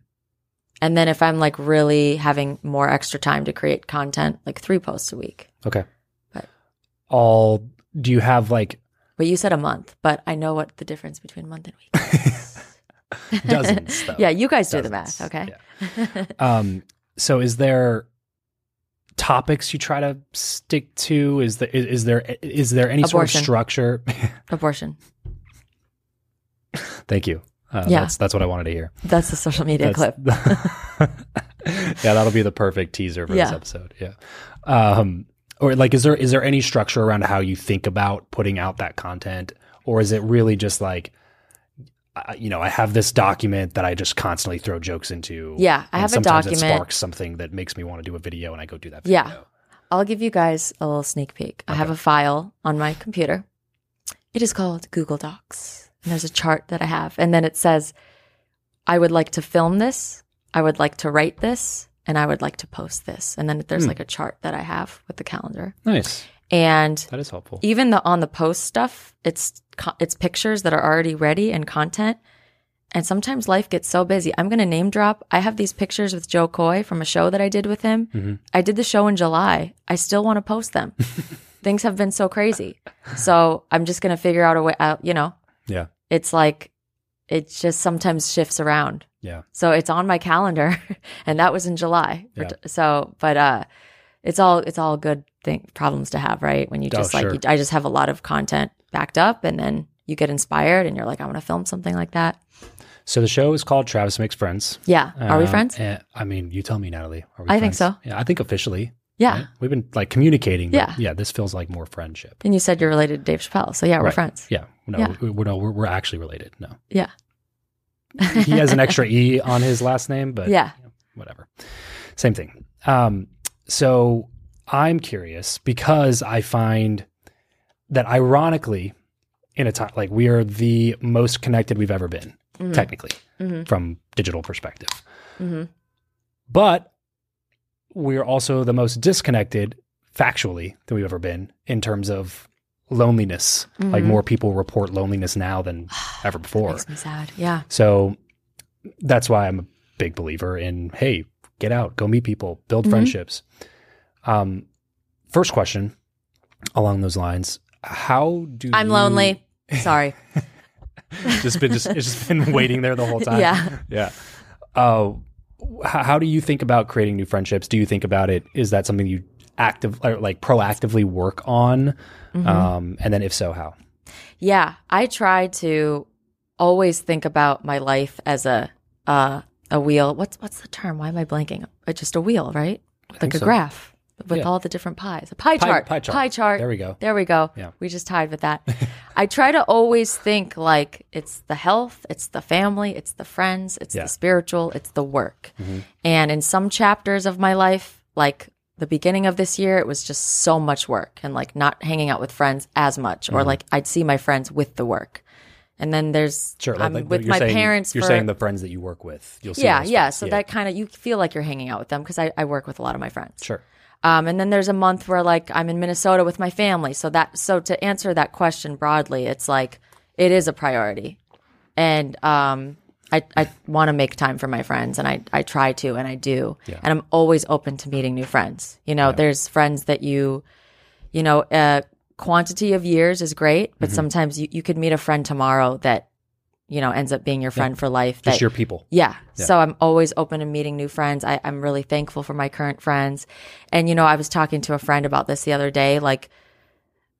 [SPEAKER 2] and then if I'm like really having more extra time to create content, like three posts a week.
[SPEAKER 1] Okay.
[SPEAKER 2] But-
[SPEAKER 1] All do you have like
[SPEAKER 2] But you said a month, but I know what the difference between month and week. (laughs) (laughs)
[SPEAKER 1] dozens though?
[SPEAKER 2] yeah, you guys do the math, okay?
[SPEAKER 1] Yeah. Um so is there topics you try to stick to? Is there is, is there is there any sort of
[SPEAKER 2] Abortion.
[SPEAKER 1] structure? (laughs)
[SPEAKER 2] Abortion.
[SPEAKER 1] Thank you. Uh,
[SPEAKER 2] Yeah.
[SPEAKER 1] that's that's what I wanted to hear.
[SPEAKER 2] That's the social media clip. (laughs)
[SPEAKER 1] Yeah, that'll be the perfect teaser for this episode. Yeah. Um, or like, is there is there any structure around how you think about putting out that content, or is it really just like, you know, I have this document that I just constantly throw jokes into.
[SPEAKER 2] Yeah, I have a
[SPEAKER 1] sometimes It
[SPEAKER 2] document.
[SPEAKER 1] sparks something that makes me want to do a video, and I go do that. Video.
[SPEAKER 2] Yeah. I'll give you guys a little sneak peek. I have a file on my computer. It is called Google Docs. And there's a chart that I have. And then it says, I would like to film this, I would like to write this, and I would like to post this. And then there's
[SPEAKER 1] Hmm.
[SPEAKER 2] like a chart that I have with the calendar.
[SPEAKER 1] Nice.
[SPEAKER 2] And
[SPEAKER 1] That is helpful.
[SPEAKER 2] even the on the post stuff, it's it's pictures that are already ready and content. And sometimes life gets so busy. I'm going to name drop. I have these pictures with Jo Koy from a show that I did with him.
[SPEAKER 1] Mhm.
[SPEAKER 2] I did the show in July. I still want to post them. (laughs) Things have been so crazy. So I'm just going to figure out a way out, you know,
[SPEAKER 1] Yeah.
[SPEAKER 2] it's like it just sometimes shifts around.
[SPEAKER 1] Yeah.
[SPEAKER 2] So it's on my calendar (laughs) and that was in July.
[SPEAKER 1] Yeah.
[SPEAKER 2] So, but uh it's all it's all good thing problems to have, right? When you
[SPEAKER 1] Oh,
[SPEAKER 2] just like
[SPEAKER 1] sure.
[SPEAKER 2] you, I just have a lot of content backed up and then you get inspired and you're like I want to film something like that.
[SPEAKER 1] So the show is called Travis Makes Friends.
[SPEAKER 2] Yeah. Are we
[SPEAKER 1] Um,
[SPEAKER 2] friends?
[SPEAKER 1] and- I mean, you tell me, Natalie. Are we
[SPEAKER 2] I think so.
[SPEAKER 1] Yeah, I think officially.
[SPEAKER 2] Yeah.
[SPEAKER 1] right? We've been like communicating. but
[SPEAKER 2] Yeah.
[SPEAKER 1] yeah. This feels like more friendship.
[SPEAKER 2] And you said you're related to Dave Chappelle. So yeah, we're
[SPEAKER 1] Right.
[SPEAKER 2] friends.
[SPEAKER 1] Yeah. No,
[SPEAKER 2] Yeah.
[SPEAKER 1] We, we're, no, we're, we're actually related. No.
[SPEAKER 2] Yeah.
[SPEAKER 1] He has an extra (laughs) E on his last name, but
[SPEAKER 2] Yeah.
[SPEAKER 1] whatever. Same thing. Um, so I'm curious because I find that ironically, in a time like we are the most connected we've ever been,
[SPEAKER 2] Mhm.
[SPEAKER 1] technically,
[SPEAKER 2] Mhm.
[SPEAKER 1] from digital perspective.
[SPEAKER 2] Mhm.
[SPEAKER 1] But we're also the most disconnected factually than we've ever been in terms of loneliness. Like
[SPEAKER 2] Mhm.
[SPEAKER 1] more people report loneliness now than (sighs) ever before.
[SPEAKER 2] Makes me sad. Yeah.
[SPEAKER 1] So that's why I'm a big believer in hey, get out, go meet people, build
[SPEAKER 2] Mhm.
[SPEAKER 1] friendships. Um, first question along those lines: How do
[SPEAKER 2] I'm
[SPEAKER 1] you-
[SPEAKER 2] lonely. (laughs) Sorry. (laughs)
[SPEAKER 1] just been just it's just been waiting there the whole time.
[SPEAKER 2] Yeah.
[SPEAKER 1] yeah. Uh, how, how do you think about creating new friendships? Do you think about it? Is that something you active or like proactively work on?
[SPEAKER 2] Mhm.
[SPEAKER 1] Um, and then if so, how?
[SPEAKER 2] Yeah, I try to always think about my life as a uh, a wheel. What's what's the term? Why am I blanking? Uh, just a wheel, right? Like a
[SPEAKER 1] so.
[SPEAKER 2] graph with
[SPEAKER 1] Yeah.
[SPEAKER 2] all the different pies. A pie
[SPEAKER 1] Pie-
[SPEAKER 2] chart.
[SPEAKER 1] pie chart.
[SPEAKER 2] Pie chart.
[SPEAKER 1] There we go.
[SPEAKER 2] There we go.
[SPEAKER 1] Yeah.
[SPEAKER 2] We just tied with that. (laughs) I try to always think like it's the health, it's the family, it's the friends, it's
[SPEAKER 1] Yeah.
[SPEAKER 2] the spiritual, it's the work.
[SPEAKER 1] Mhm.
[SPEAKER 2] And in some chapters of my life, like the beginning of this year, it was just so much work and like not hanging out with friends as much, or
[SPEAKER 1] Mhm.
[SPEAKER 2] like I'd see my friends with the work. And then there's
[SPEAKER 1] Sure.
[SPEAKER 2] I'm
[SPEAKER 1] like,
[SPEAKER 2] with my
[SPEAKER 1] saying-
[SPEAKER 2] parents.
[SPEAKER 1] You're
[SPEAKER 2] for,
[SPEAKER 1] saying the friends that you work with. You'll see.
[SPEAKER 2] yeah, yeah.
[SPEAKER 1] friends.
[SPEAKER 2] So that kind of you feel like you're hanging out with them because I, I work with a lot of my friends.
[SPEAKER 1] sure.
[SPEAKER 2] Um, and then there's a month where like I'm in Minnesota with my family. So that so to answer that question broadly, it's like it is a priority, and um, I I want to make time for my friends, and I I try to, and I do,
[SPEAKER 1] Yeah.
[SPEAKER 2] and I'm always open to meeting new friends. You know,
[SPEAKER 1] Yeah.
[SPEAKER 2] there's friends that you, you know, uh, quantity of years is great, but
[SPEAKER 1] Mhm.
[SPEAKER 2] sometimes you you could meet a friend tomorrow that, you know, ends up being your friend for life.
[SPEAKER 1] Just your people.
[SPEAKER 2] yeah.
[SPEAKER 1] Yeah.
[SPEAKER 2] So I'm always open to meeting new friends. I, I'm really thankful for my current friends. And, you know, I was talking to a friend about this the other day. Like,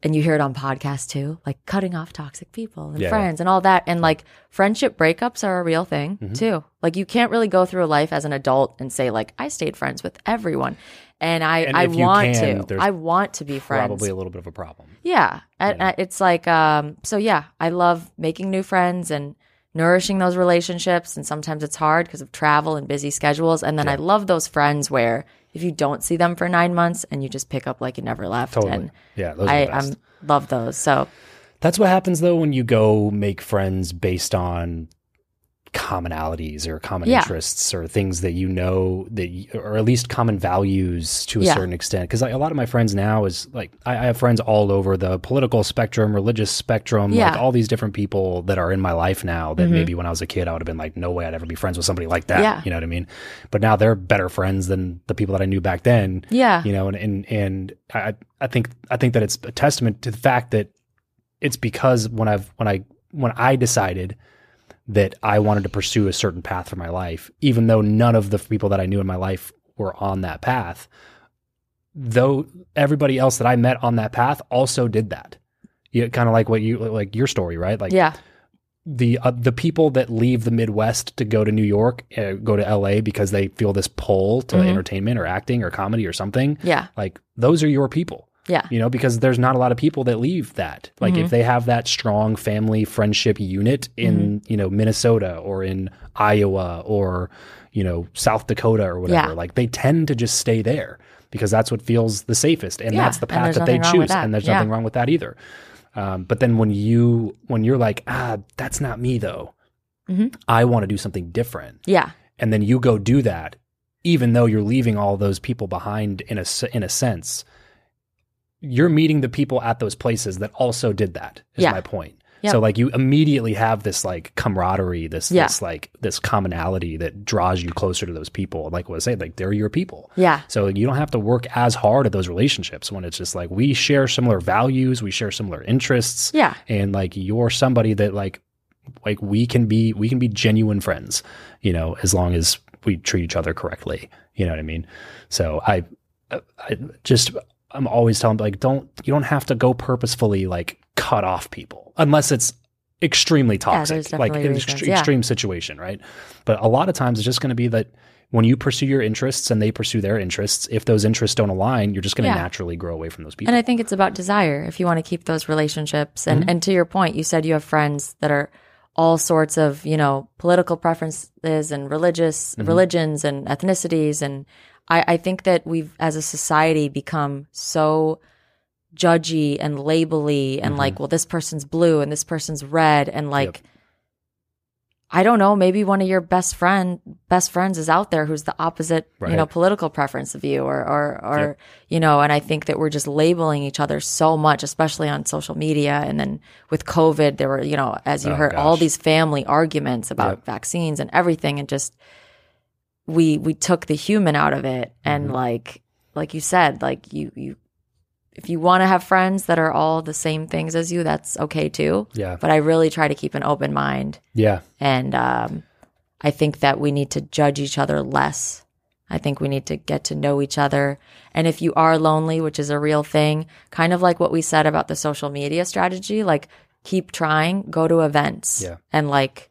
[SPEAKER 2] and you hear it on podcasts too, like cutting off toxic people and
[SPEAKER 1] Yeah,
[SPEAKER 2] friends and all that. And like friendship breakups are a real thing
[SPEAKER 1] Mm-hmm.
[SPEAKER 2] too. Like you can't really go through a life as an adult and say like I stayed friends with everyone. And I,
[SPEAKER 1] And
[SPEAKER 2] I want
[SPEAKER 1] can,
[SPEAKER 2] to. I want to be friends.
[SPEAKER 1] Probably a little bit of a problem.
[SPEAKER 2] Yeah. And, it's like, um, so yeah, I love making new friends and nourishing those relationships. And sometimes it's hard because of travel and busy schedules. And then I love those friends where if you don't see them for nine months and you just pick up like you never left.
[SPEAKER 1] Totally.
[SPEAKER 2] And
[SPEAKER 1] Yeah,
[SPEAKER 2] I um, love those. So
[SPEAKER 1] That's what happens though when you go make friends based on commonalities or common
[SPEAKER 2] Yeah.
[SPEAKER 1] interests or things that you know that y- or at least common values to a
[SPEAKER 2] Yeah.
[SPEAKER 1] certain extent because like, a lot of my friends now is like I, I have friends all over the political spectrum religious spectrum like
[SPEAKER 2] Yeah. Mm-hmm.
[SPEAKER 1] all these different people that are in my life now that maybe when i was a kid i would have been like no way i'd ever be friends with somebody like that
[SPEAKER 2] Yeah.
[SPEAKER 1] you know what i mean but now they're better friends than the people that i knew back then
[SPEAKER 2] yeah.
[SPEAKER 1] you know and and, and I, I think i think that it's a testament to the fact that it's because when i've when i when i decided that i wanted to pursue a certain path for my life even though none of the people that i knew in my life were on that path though everybody else that i met on that path also did that yeah, kind of like what you like your story right like
[SPEAKER 2] yeah.
[SPEAKER 1] the uh, the people that leave the Midwest to go to New York, uh, go to LA because they feel this pull to
[SPEAKER 2] Mhm.
[SPEAKER 1] entertainment or acting or comedy or something.
[SPEAKER 2] Yeah.
[SPEAKER 1] Like those are your people,
[SPEAKER 2] Yeah.
[SPEAKER 1] you know, because there's not a lot of people that leave that. Like
[SPEAKER 2] Mm-hmm.
[SPEAKER 1] if they have that strong family friendship unit in
[SPEAKER 2] Mm-hmm.
[SPEAKER 1] you know Minnesota or in Iowa or you know South Dakota or whatever,
[SPEAKER 2] Yeah.
[SPEAKER 1] like they tend to just stay there because that's what feels the safest, and
[SPEAKER 2] Yeah,
[SPEAKER 1] that's the path that they
[SPEAKER 2] nothing wrong with
[SPEAKER 1] choose,
[SPEAKER 2] that.
[SPEAKER 1] and there's
[SPEAKER 2] Yeah.
[SPEAKER 1] nothing wrong with that either. Um, but then when you when you're like, ah, that's not me though.
[SPEAKER 2] Mhm.
[SPEAKER 1] I want to do something different,
[SPEAKER 2] Yeah.
[SPEAKER 1] and then you go do that, even though you're leaving all those people behind in a in a sense. You're meeting the people at those places that also did that. Is
[SPEAKER 2] Yeah.
[SPEAKER 1] my point.
[SPEAKER 2] Yep.
[SPEAKER 1] So like you immediately have this like camaraderie, this
[SPEAKER 2] Yeah.
[SPEAKER 1] this like this commonality that draws you closer to those people. Like what I say, like they're your people.
[SPEAKER 2] Yeah.
[SPEAKER 1] So you don't have to work as hard at those relationships when it's just like we share similar values, we share similar interests,
[SPEAKER 2] Yeah.
[SPEAKER 1] and like you're somebody that like like we can be we can be genuine friends, you know, as long as we treat each other correctly. You know what I mean? So I, I just I'm always telling like don't you don't have to go purposefully like cut off people unless it's extremely toxic,
[SPEAKER 2] there's
[SPEAKER 1] like an ext-
[SPEAKER 2] yeah.
[SPEAKER 1] extreme situation, right? But a lot of times it's just going to be that when you pursue your interests and they pursue their interests, if those interests don't align, you're just going to
[SPEAKER 2] Yeah.
[SPEAKER 1] naturally grow away from those people.
[SPEAKER 2] And I think it's about desire if you want to keep those relationships. And
[SPEAKER 1] Mm-hmm.
[SPEAKER 2] and to your point, you said you have friends that are all sorts of, you know, political preferences and religious
[SPEAKER 1] Mm-hmm.
[SPEAKER 2] religions and ethnicities. And I, I think that we've as a society become so judgy and labely and
[SPEAKER 1] Mm-hmm.
[SPEAKER 2] like, well, this person's blue and this person's red and like I don't know, maybe one of your best friend best friends is out there who's the opposite, you know, political preference of you or or or
[SPEAKER 1] Yep.
[SPEAKER 2] you know, and I think that we're just labeling each other so much, especially on social media and then with COVID there were, you know, as you
[SPEAKER 1] Oh,
[SPEAKER 2] heard all these family arguments about
[SPEAKER 1] Yep.
[SPEAKER 2] vaccines and everything and just we we took the human out of it and
[SPEAKER 1] Mhm.
[SPEAKER 2] like like you said, like you you if you want to have friends that are all the same things as you, that's okay too.
[SPEAKER 1] yeah,
[SPEAKER 2] But I really try to keep an open mind
[SPEAKER 1] yeah,
[SPEAKER 2] and um, I think that we need to judge each other less. I think we need to get to know each other. And if you are lonely, which is a real thing, kind of like what we said about the social media strategy, like keep trying, go to events
[SPEAKER 1] Yeah.
[SPEAKER 2] and like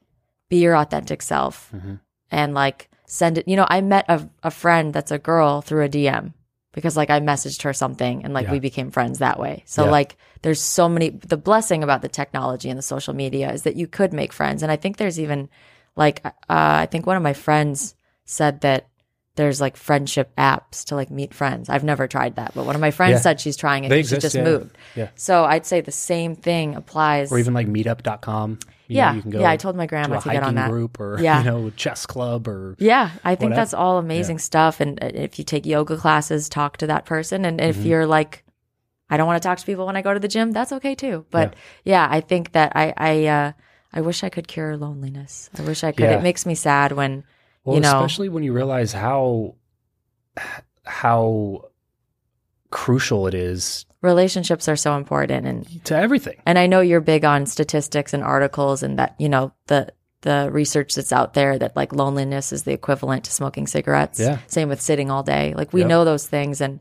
[SPEAKER 2] be your authentic self
[SPEAKER 1] Mhm.
[SPEAKER 2] and like send it. You know, I met a, a friend that's a girl through a DM because like I messaged her something and like
[SPEAKER 1] Yeah.
[SPEAKER 2] we became friends that way. So
[SPEAKER 1] Yeah.
[SPEAKER 2] like there's so many the blessing about the technology and the social media is that you could make friends and I think there's even like uh, I think one of my friends said that there's like friendship apps to like meet friends. I've never tried that, but one of my friends
[SPEAKER 1] Yeah.
[SPEAKER 2] said she's trying it.
[SPEAKER 1] They
[SPEAKER 2] and she just
[SPEAKER 1] yeah.
[SPEAKER 2] moved.
[SPEAKER 1] Yeah.
[SPEAKER 2] So I'd say the same thing applies.
[SPEAKER 1] or even like meetup.com. You
[SPEAKER 2] yeah,
[SPEAKER 1] know, you can go
[SPEAKER 2] yeah. I told my
[SPEAKER 1] to
[SPEAKER 2] grandma
[SPEAKER 1] a
[SPEAKER 2] to, get on that.
[SPEAKER 1] group or (laughs)
[SPEAKER 2] Yeah.
[SPEAKER 1] you know chess club or
[SPEAKER 2] Yeah, I think
[SPEAKER 1] whatever.
[SPEAKER 2] that's all amazing stuff. And uh, if you take yoga classes, talk to that person. And if
[SPEAKER 1] Mm-hmm.
[SPEAKER 2] you're like, I don't want to talk to people when I go to the gym, that's okay too. But yeah, I think that I I uh, I wish I could cure loneliness. I wish I could.
[SPEAKER 1] Yeah.
[SPEAKER 2] It makes me sad when
[SPEAKER 1] well,
[SPEAKER 2] you know.
[SPEAKER 1] especially when you realize how how crucial it is
[SPEAKER 2] relationships are so important and
[SPEAKER 1] to everything.
[SPEAKER 2] and I know you're big on statistics and articles and that you know the the research that's out there that like loneliness is the equivalent to smoking cigarettes.
[SPEAKER 1] Yeah.
[SPEAKER 2] Same with sitting all day. Like we
[SPEAKER 1] Yep.
[SPEAKER 2] know those things and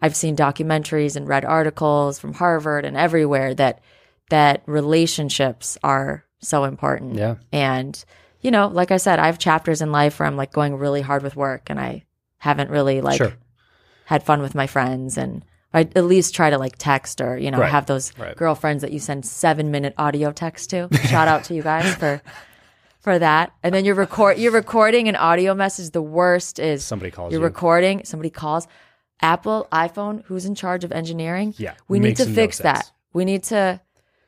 [SPEAKER 2] I've seen documentaries and read articles from Harvard and everywhere that that relationships are so important.
[SPEAKER 1] Yeah.
[SPEAKER 2] And you know, like I said, I have chapters in life where I'm like going really hard with work and I haven't really like
[SPEAKER 1] Sure.
[SPEAKER 2] Had fun with my friends and I at least try to like text or, you know,
[SPEAKER 1] Right.
[SPEAKER 2] have those
[SPEAKER 1] Right.
[SPEAKER 2] girlfriends that you send seven minute audio text to. Shout out to you guys for (laughs) for that. And then you're record you're recording an audio message. The worst is
[SPEAKER 1] Somebody calls
[SPEAKER 2] you're
[SPEAKER 1] you.
[SPEAKER 2] recording, somebody calls. Apple, iPhone, who's in charge of engineering?
[SPEAKER 1] Yeah,
[SPEAKER 2] We need to
[SPEAKER 1] no
[SPEAKER 2] fix that.
[SPEAKER 1] sense.
[SPEAKER 2] We need to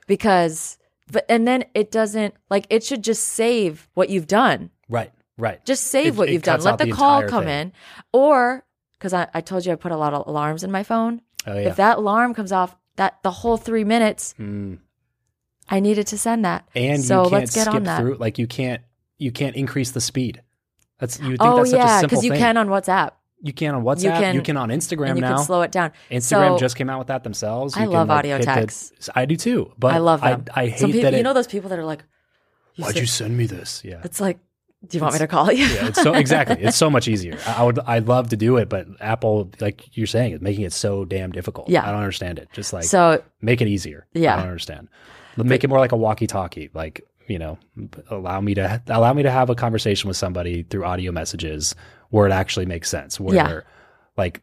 [SPEAKER 2] because but and then it doesn't like it should just save what you've done.
[SPEAKER 1] Right. Right.
[SPEAKER 2] Just save
[SPEAKER 1] It-
[SPEAKER 2] what you've done. Let the,
[SPEAKER 1] the
[SPEAKER 2] call come
[SPEAKER 1] thing.
[SPEAKER 2] in. Or because I, I told you I put a lot of alarms in my phone.
[SPEAKER 1] Oh yeah.
[SPEAKER 2] If that alarm comes off, that the whole three minutes,
[SPEAKER 1] Mm.
[SPEAKER 2] I needed to send that.
[SPEAKER 1] And
[SPEAKER 2] so
[SPEAKER 1] you can't
[SPEAKER 2] let's get
[SPEAKER 1] skip
[SPEAKER 2] on that.
[SPEAKER 1] through. Like you can't. You can't increase the speed. That's you think
[SPEAKER 2] Oh
[SPEAKER 1] that's such a
[SPEAKER 2] yeah,
[SPEAKER 1] simple
[SPEAKER 2] because you
[SPEAKER 1] thing.
[SPEAKER 2] can on WhatsApp
[SPEAKER 1] You can on WhatsApp. You can,
[SPEAKER 2] can-
[SPEAKER 1] on Instagram
[SPEAKER 2] you
[SPEAKER 1] now.
[SPEAKER 2] can slow it down.
[SPEAKER 1] Instagram
[SPEAKER 2] So-
[SPEAKER 1] just came out with that themselves.
[SPEAKER 2] I
[SPEAKER 1] You
[SPEAKER 2] love
[SPEAKER 1] like,
[SPEAKER 2] audio
[SPEAKER 1] the-
[SPEAKER 2] text.
[SPEAKER 1] I do too. But
[SPEAKER 2] I love them.
[SPEAKER 1] I, I hate
[SPEAKER 2] Some people,
[SPEAKER 1] that.
[SPEAKER 2] you know those people that are like, you
[SPEAKER 1] why'd
[SPEAKER 2] said-
[SPEAKER 1] you send me this? Yeah.
[SPEAKER 2] It's like, do you want me to call you?
[SPEAKER 1] yeah, it's so exactly. It's so (laughs) much easier. I, I would. I'd love to do it, but Apple, like you're saying, is making it so damn difficult.
[SPEAKER 2] Yeah.
[SPEAKER 1] I don't understand it. Just like
[SPEAKER 2] so
[SPEAKER 1] make it easier.
[SPEAKER 2] Yeah.
[SPEAKER 1] I don't understand. Make it more like a walkie-talkie. Like you know, allow me to allow me to have a conversation with somebody through audio messages where it actually makes sense. Where
[SPEAKER 2] Yeah.
[SPEAKER 1] like,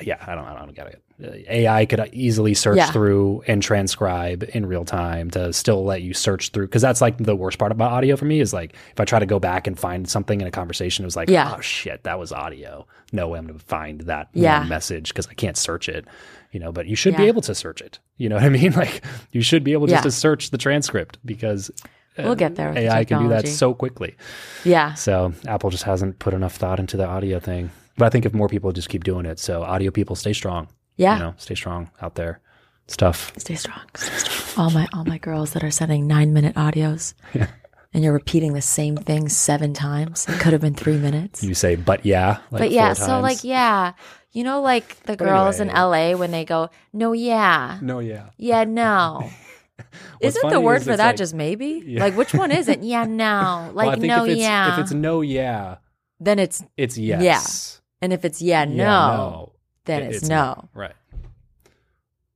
[SPEAKER 1] yeah, I don't. I don't get it. Uh, AI could easily search
[SPEAKER 2] Yeah.
[SPEAKER 1] through and transcribe in real time to still let you search through. Because that's like the worst part about audio for me is like if I try to go back and find something in a conversation, it was like,
[SPEAKER 2] Yeah.
[SPEAKER 1] oh shit, that was audio. No way I'm going to find that
[SPEAKER 2] Yeah.
[SPEAKER 1] message because I can't search it. You know, but you should be able to search it. You know what I mean? (laughs) Like you should be able just
[SPEAKER 2] Yeah.
[SPEAKER 1] to search the transcript because
[SPEAKER 2] we'll get there. With
[SPEAKER 1] AI can do that so quickly.
[SPEAKER 2] yeah.
[SPEAKER 1] So Apple just hasn't put enough thought into the audio thing. But I think if more people just keep doing it, so audio people stay strong.
[SPEAKER 2] Yeah.
[SPEAKER 1] You know, stay strong out there. Stuff.
[SPEAKER 2] Stay strong. Stay strong. All my all my girls that are sending nine minute audios, (laughs) and you're repeating the same thing seven times. It could have been three minutes.
[SPEAKER 1] You say, but yeah. Like
[SPEAKER 2] but yeah, so
[SPEAKER 1] times.
[SPEAKER 2] like yeah, you know, like the girls in
[SPEAKER 1] anyway.
[SPEAKER 2] LA when they go, no, yeah,
[SPEAKER 1] No, yeah.
[SPEAKER 2] yeah, no. (laughs) Isn't the word
[SPEAKER 1] is
[SPEAKER 2] for that
[SPEAKER 1] like-
[SPEAKER 2] just maybe?
[SPEAKER 1] Yeah.
[SPEAKER 2] Like which one is it? (laughs) Yeah, no. Like
[SPEAKER 1] well, I think
[SPEAKER 2] no,
[SPEAKER 1] if it's,
[SPEAKER 2] yeah.
[SPEAKER 1] If it's no, yeah,
[SPEAKER 2] then it's
[SPEAKER 1] it's yes.
[SPEAKER 2] And if it's yeah,
[SPEAKER 1] Yeah,
[SPEAKER 2] no, then
[SPEAKER 1] it-
[SPEAKER 2] it's, no.
[SPEAKER 1] Right.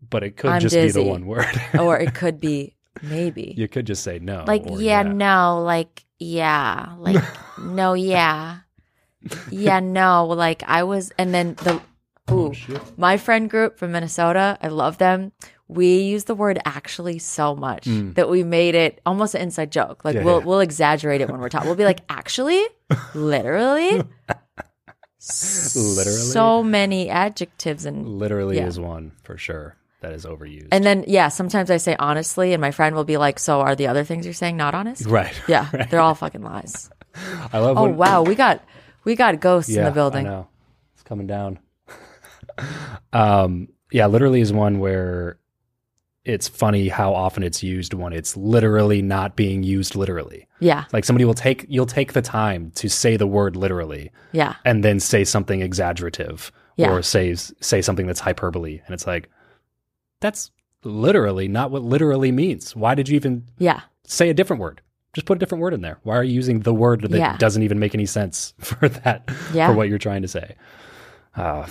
[SPEAKER 1] But it could
[SPEAKER 2] I'm
[SPEAKER 1] just be the one word. (laughs)
[SPEAKER 2] or it could be (laughs) maybe.
[SPEAKER 1] you could just say no.
[SPEAKER 2] like
[SPEAKER 1] or
[SPEAKER 2] yeah, no, like yeah, like (laughs) no, yeah, yeah, no. Like I was, and then the ooh,
[SPEAKER 1] Oh,
[SPEAKER 2] my friend group from Minnesota, I love them. We use the word actually so much that we made it almost an inside joke. Like
[SPEAKER 1] Mm. Yeah,
[SPEAKER 2] we'll
[SPEAKER 1] yeah.
[SPEAKER 2] we'll exaggerate it when we're talking. We'll be like, actually, literally,
[SPEAKER 1] Literally?
[SPEAKER 2] so many adjectives and
[SPEAKER 1] Literally
[SPEAKER 2] Yeah.
[SPEAKER 1] is one for sure that is overused.
[SPEAKER 2] and then yeah, sometimes I say honestly, and my friend will be like, so are the other things you're saying not honest?
[SPEAKER 1] right. (laughs)
[SPEAKER 2] Yeah,
[SPEAKER 1] Right.
[SPEAKER 2] they're all fucking lies.
[SPEAKER 1] I love
[SPEAKER 2] Oh
[SPEAKER 1] when,
[SPEAKER 2] wow, we got we got ghosts
[SPEAKER 1] yeah,
[SPEAKER 2] in the building.
[SPEAKER 1] I know. It's coming down. (laughs) um, yeah, literally is one where it's funny how often it's used when it's literally not being used literally.
[SPEAKER 2] Yeah,
[SPEAKER 1] Like somebody will take you'll take the time to say the word literally
[SPEAKER 2] yeah,
[SPEAKER 1] and then say something exaggerative
[SPEAKER 2] Yeah.
[SPEAKER 1] or say say something that's hyperbole and it's like that's literally not what literally means. Why did you even
[SPEAKER 2] yeah,
[SPEAKER 1] say a different word? Just put a different word in there. Why are you using the word that
[SPEAKER 2] Yeah.
[SPEAKER 1] doesn't even make any sense (laughs) for that
[SPEAKER 2] Yeah.
[SPEAKER 1] for what you're trying to say? Uh,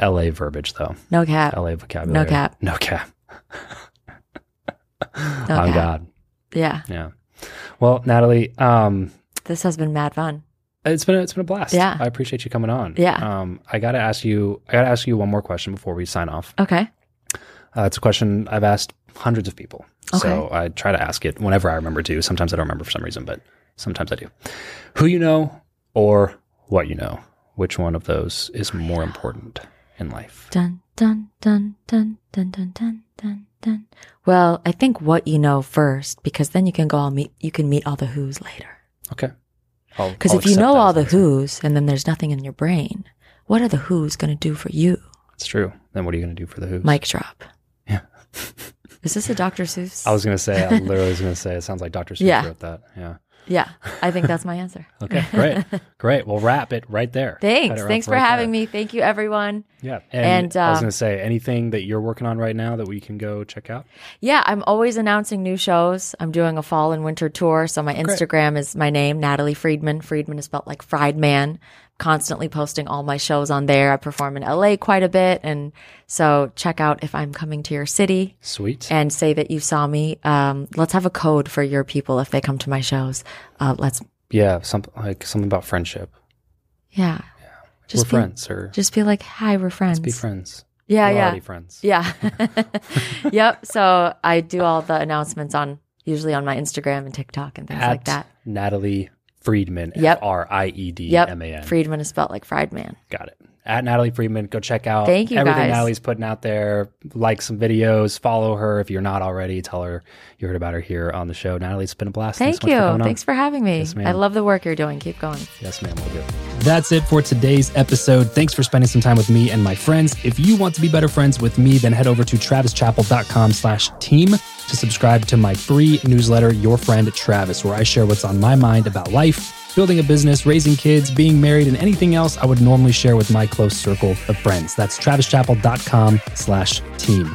[SPEAKER 1] LA verbiage though.
[SPEAKER 2] no cap,
[SPEAKER 1] LA vocabulary.
[SPEAKER 2] No cap.
[SPEAKER 1] No cap. (laughs)
[SPEAKER 2] Oh (laughs)
[SPEAKER 1] on God.
[SPEAKER 2] Yeah.
[SPEAKER 1] Yeah. Well, Natalie, um,
[SPEAKER 2] this has been mad fun.
[SPEAKER 1] It's been a, it's been a blast.
[SPEAKER 2] Yeah,
[SPEAKER 1] I appreciate you coming on.
[SPEAKER 2] Yeah.
[SPEAKER 1] Um, I gotta ask you. I gotta ask you one more question before we sign off.
[SPEAKER 2] Okay.
[SPEAKER 1] Uh, it's a question I've asked hundreds of people,
[SPEAKER 2] okay.
[SPEAKER 1] so I try to ask it whenever I remember to. Sometimes I don't remember for some reason, but sometimes I do. Who you know or what you know? Which one of those is more important in life?
[SPEAKER 2] Dun dun dun dun dun dun dun dun dun. Well, I think what you know first, because then you can go all meet. You can meet all the who's later.
[SPEAKER 1] Okay.
[SPEAKER 2] Because if you know all the who's, and then there's nothing in your brain, what are the who's going to do for you?
[SPEAKER 1] it's true. Then what are you going to do for the who's?
[SPEAKER 2] Mic drop.
[SPEAKER 1] Yeah.
[SPEAKER 2] Is this a Dr. Seuss?
[SPEAKER 1] I was going to say. I literally was going to say. It sounds like Dr. Seuss
[SPEAKER 2] Yeah.
[SPEAKER 1] wrote that. Yeah.
[SPEAKER 2] Yeah, I think that's my answer. (laughs)
[SPEAKER 1] Okay. Great. great. We'll wrap it right there.
[SPEAKER 2] Thanks. Thanks
[SPEAKER 1] right
[SPEAKER 2] for having
[SPEAKER 1] there.
[SPEAKER 2] me. Thank you, everyone.
[SPEAKER 1] Yeah. And,
[SPEAKER 2] And,
[SPEAKER 1] I was
[SPEAKER 2] um,
[SPEAKER 1] going to say anything that you're working on right now that we can go check out.
[SPEAKER 2] Yeah, I'm always announcing new shows. I'm doing a fall and winter tour. So my Instagram is my name, Natalie Friedman. Friedman is spelled like fried man. Constantly posting all my shows on there. I perform in LA quite a bit. And so check out if I'm coming to your city
[SPEAKER 1] Sweet.
[SPEAKER 2] and say that you saw me. Um, let's have a code for your people if they come to my shows. Uh, let's,
[SPEAKER 1] yeah, something like something about friendship.
[SPEAKER 2] yeah. Just
[SPEAKER 1] we're
[SPEAKER 2] be,
[SPEAKER 1] friends, or
[SPEAKER 2] Just be like, hi, we're friends.
[SPEAKER 1] be friends.
[SPEAKER 2] Yeah,
[SPEAKER 1] we're
[SPEAKER 2] yeah.
[SPEAKER 1] friends.
[SPEAKER 2] Yeah. (laughs) (laughs) yep. So I do all the announcements on usually on my Instagram and TikTok and things
[SPEAKER 1] At
[SPEAKER 2] like that.
[SPEAKER 1] Natalie Friedman.
[SPEAKER 2] Yep.
[SPEAKER 1] F R I E D
[SPEAKER 2] Yep.
[SPEAKER 1] M A N.
[SPEAKER 2] Friedman is spelled like fried man.
[SPEAKER 1] Got it. At Natalie Friedman, go check out
[SPEAKER 2] Thank you,
[SPEAKER 1] everything
[SPEAKER 2] guys.
[SPEAKER 1] Natalie's putting out there. Like some videos, follow her if you're not already. Tell her you heard about her here on the show. Natalie, it's been a blast.
[SPEAKER 2] Thank
[SPEAKER 1] Thanks so much
[SPEAKER 2] you.
[SPEAKER 1] for.
[SPEAKER 2] Thanks for having me.
[SPEAKER 1] Yes, ma'am.
[SPEAKER 2] I love the work you're doing. Keep going.
[SPEAKER 1] Yes, ma'am, we'll do. That's it for today's episode. Thanks for spending some time with me and my friends. If you want to be better friends with me, then head over to travischappell.com slash team to subscribe to my free newsletter, Your Friend Travis, where I share what's on my mind about life, building a business, raising kids, being married, and anything else I would normally share with my close circle of friends. That's travischappell.com slash team.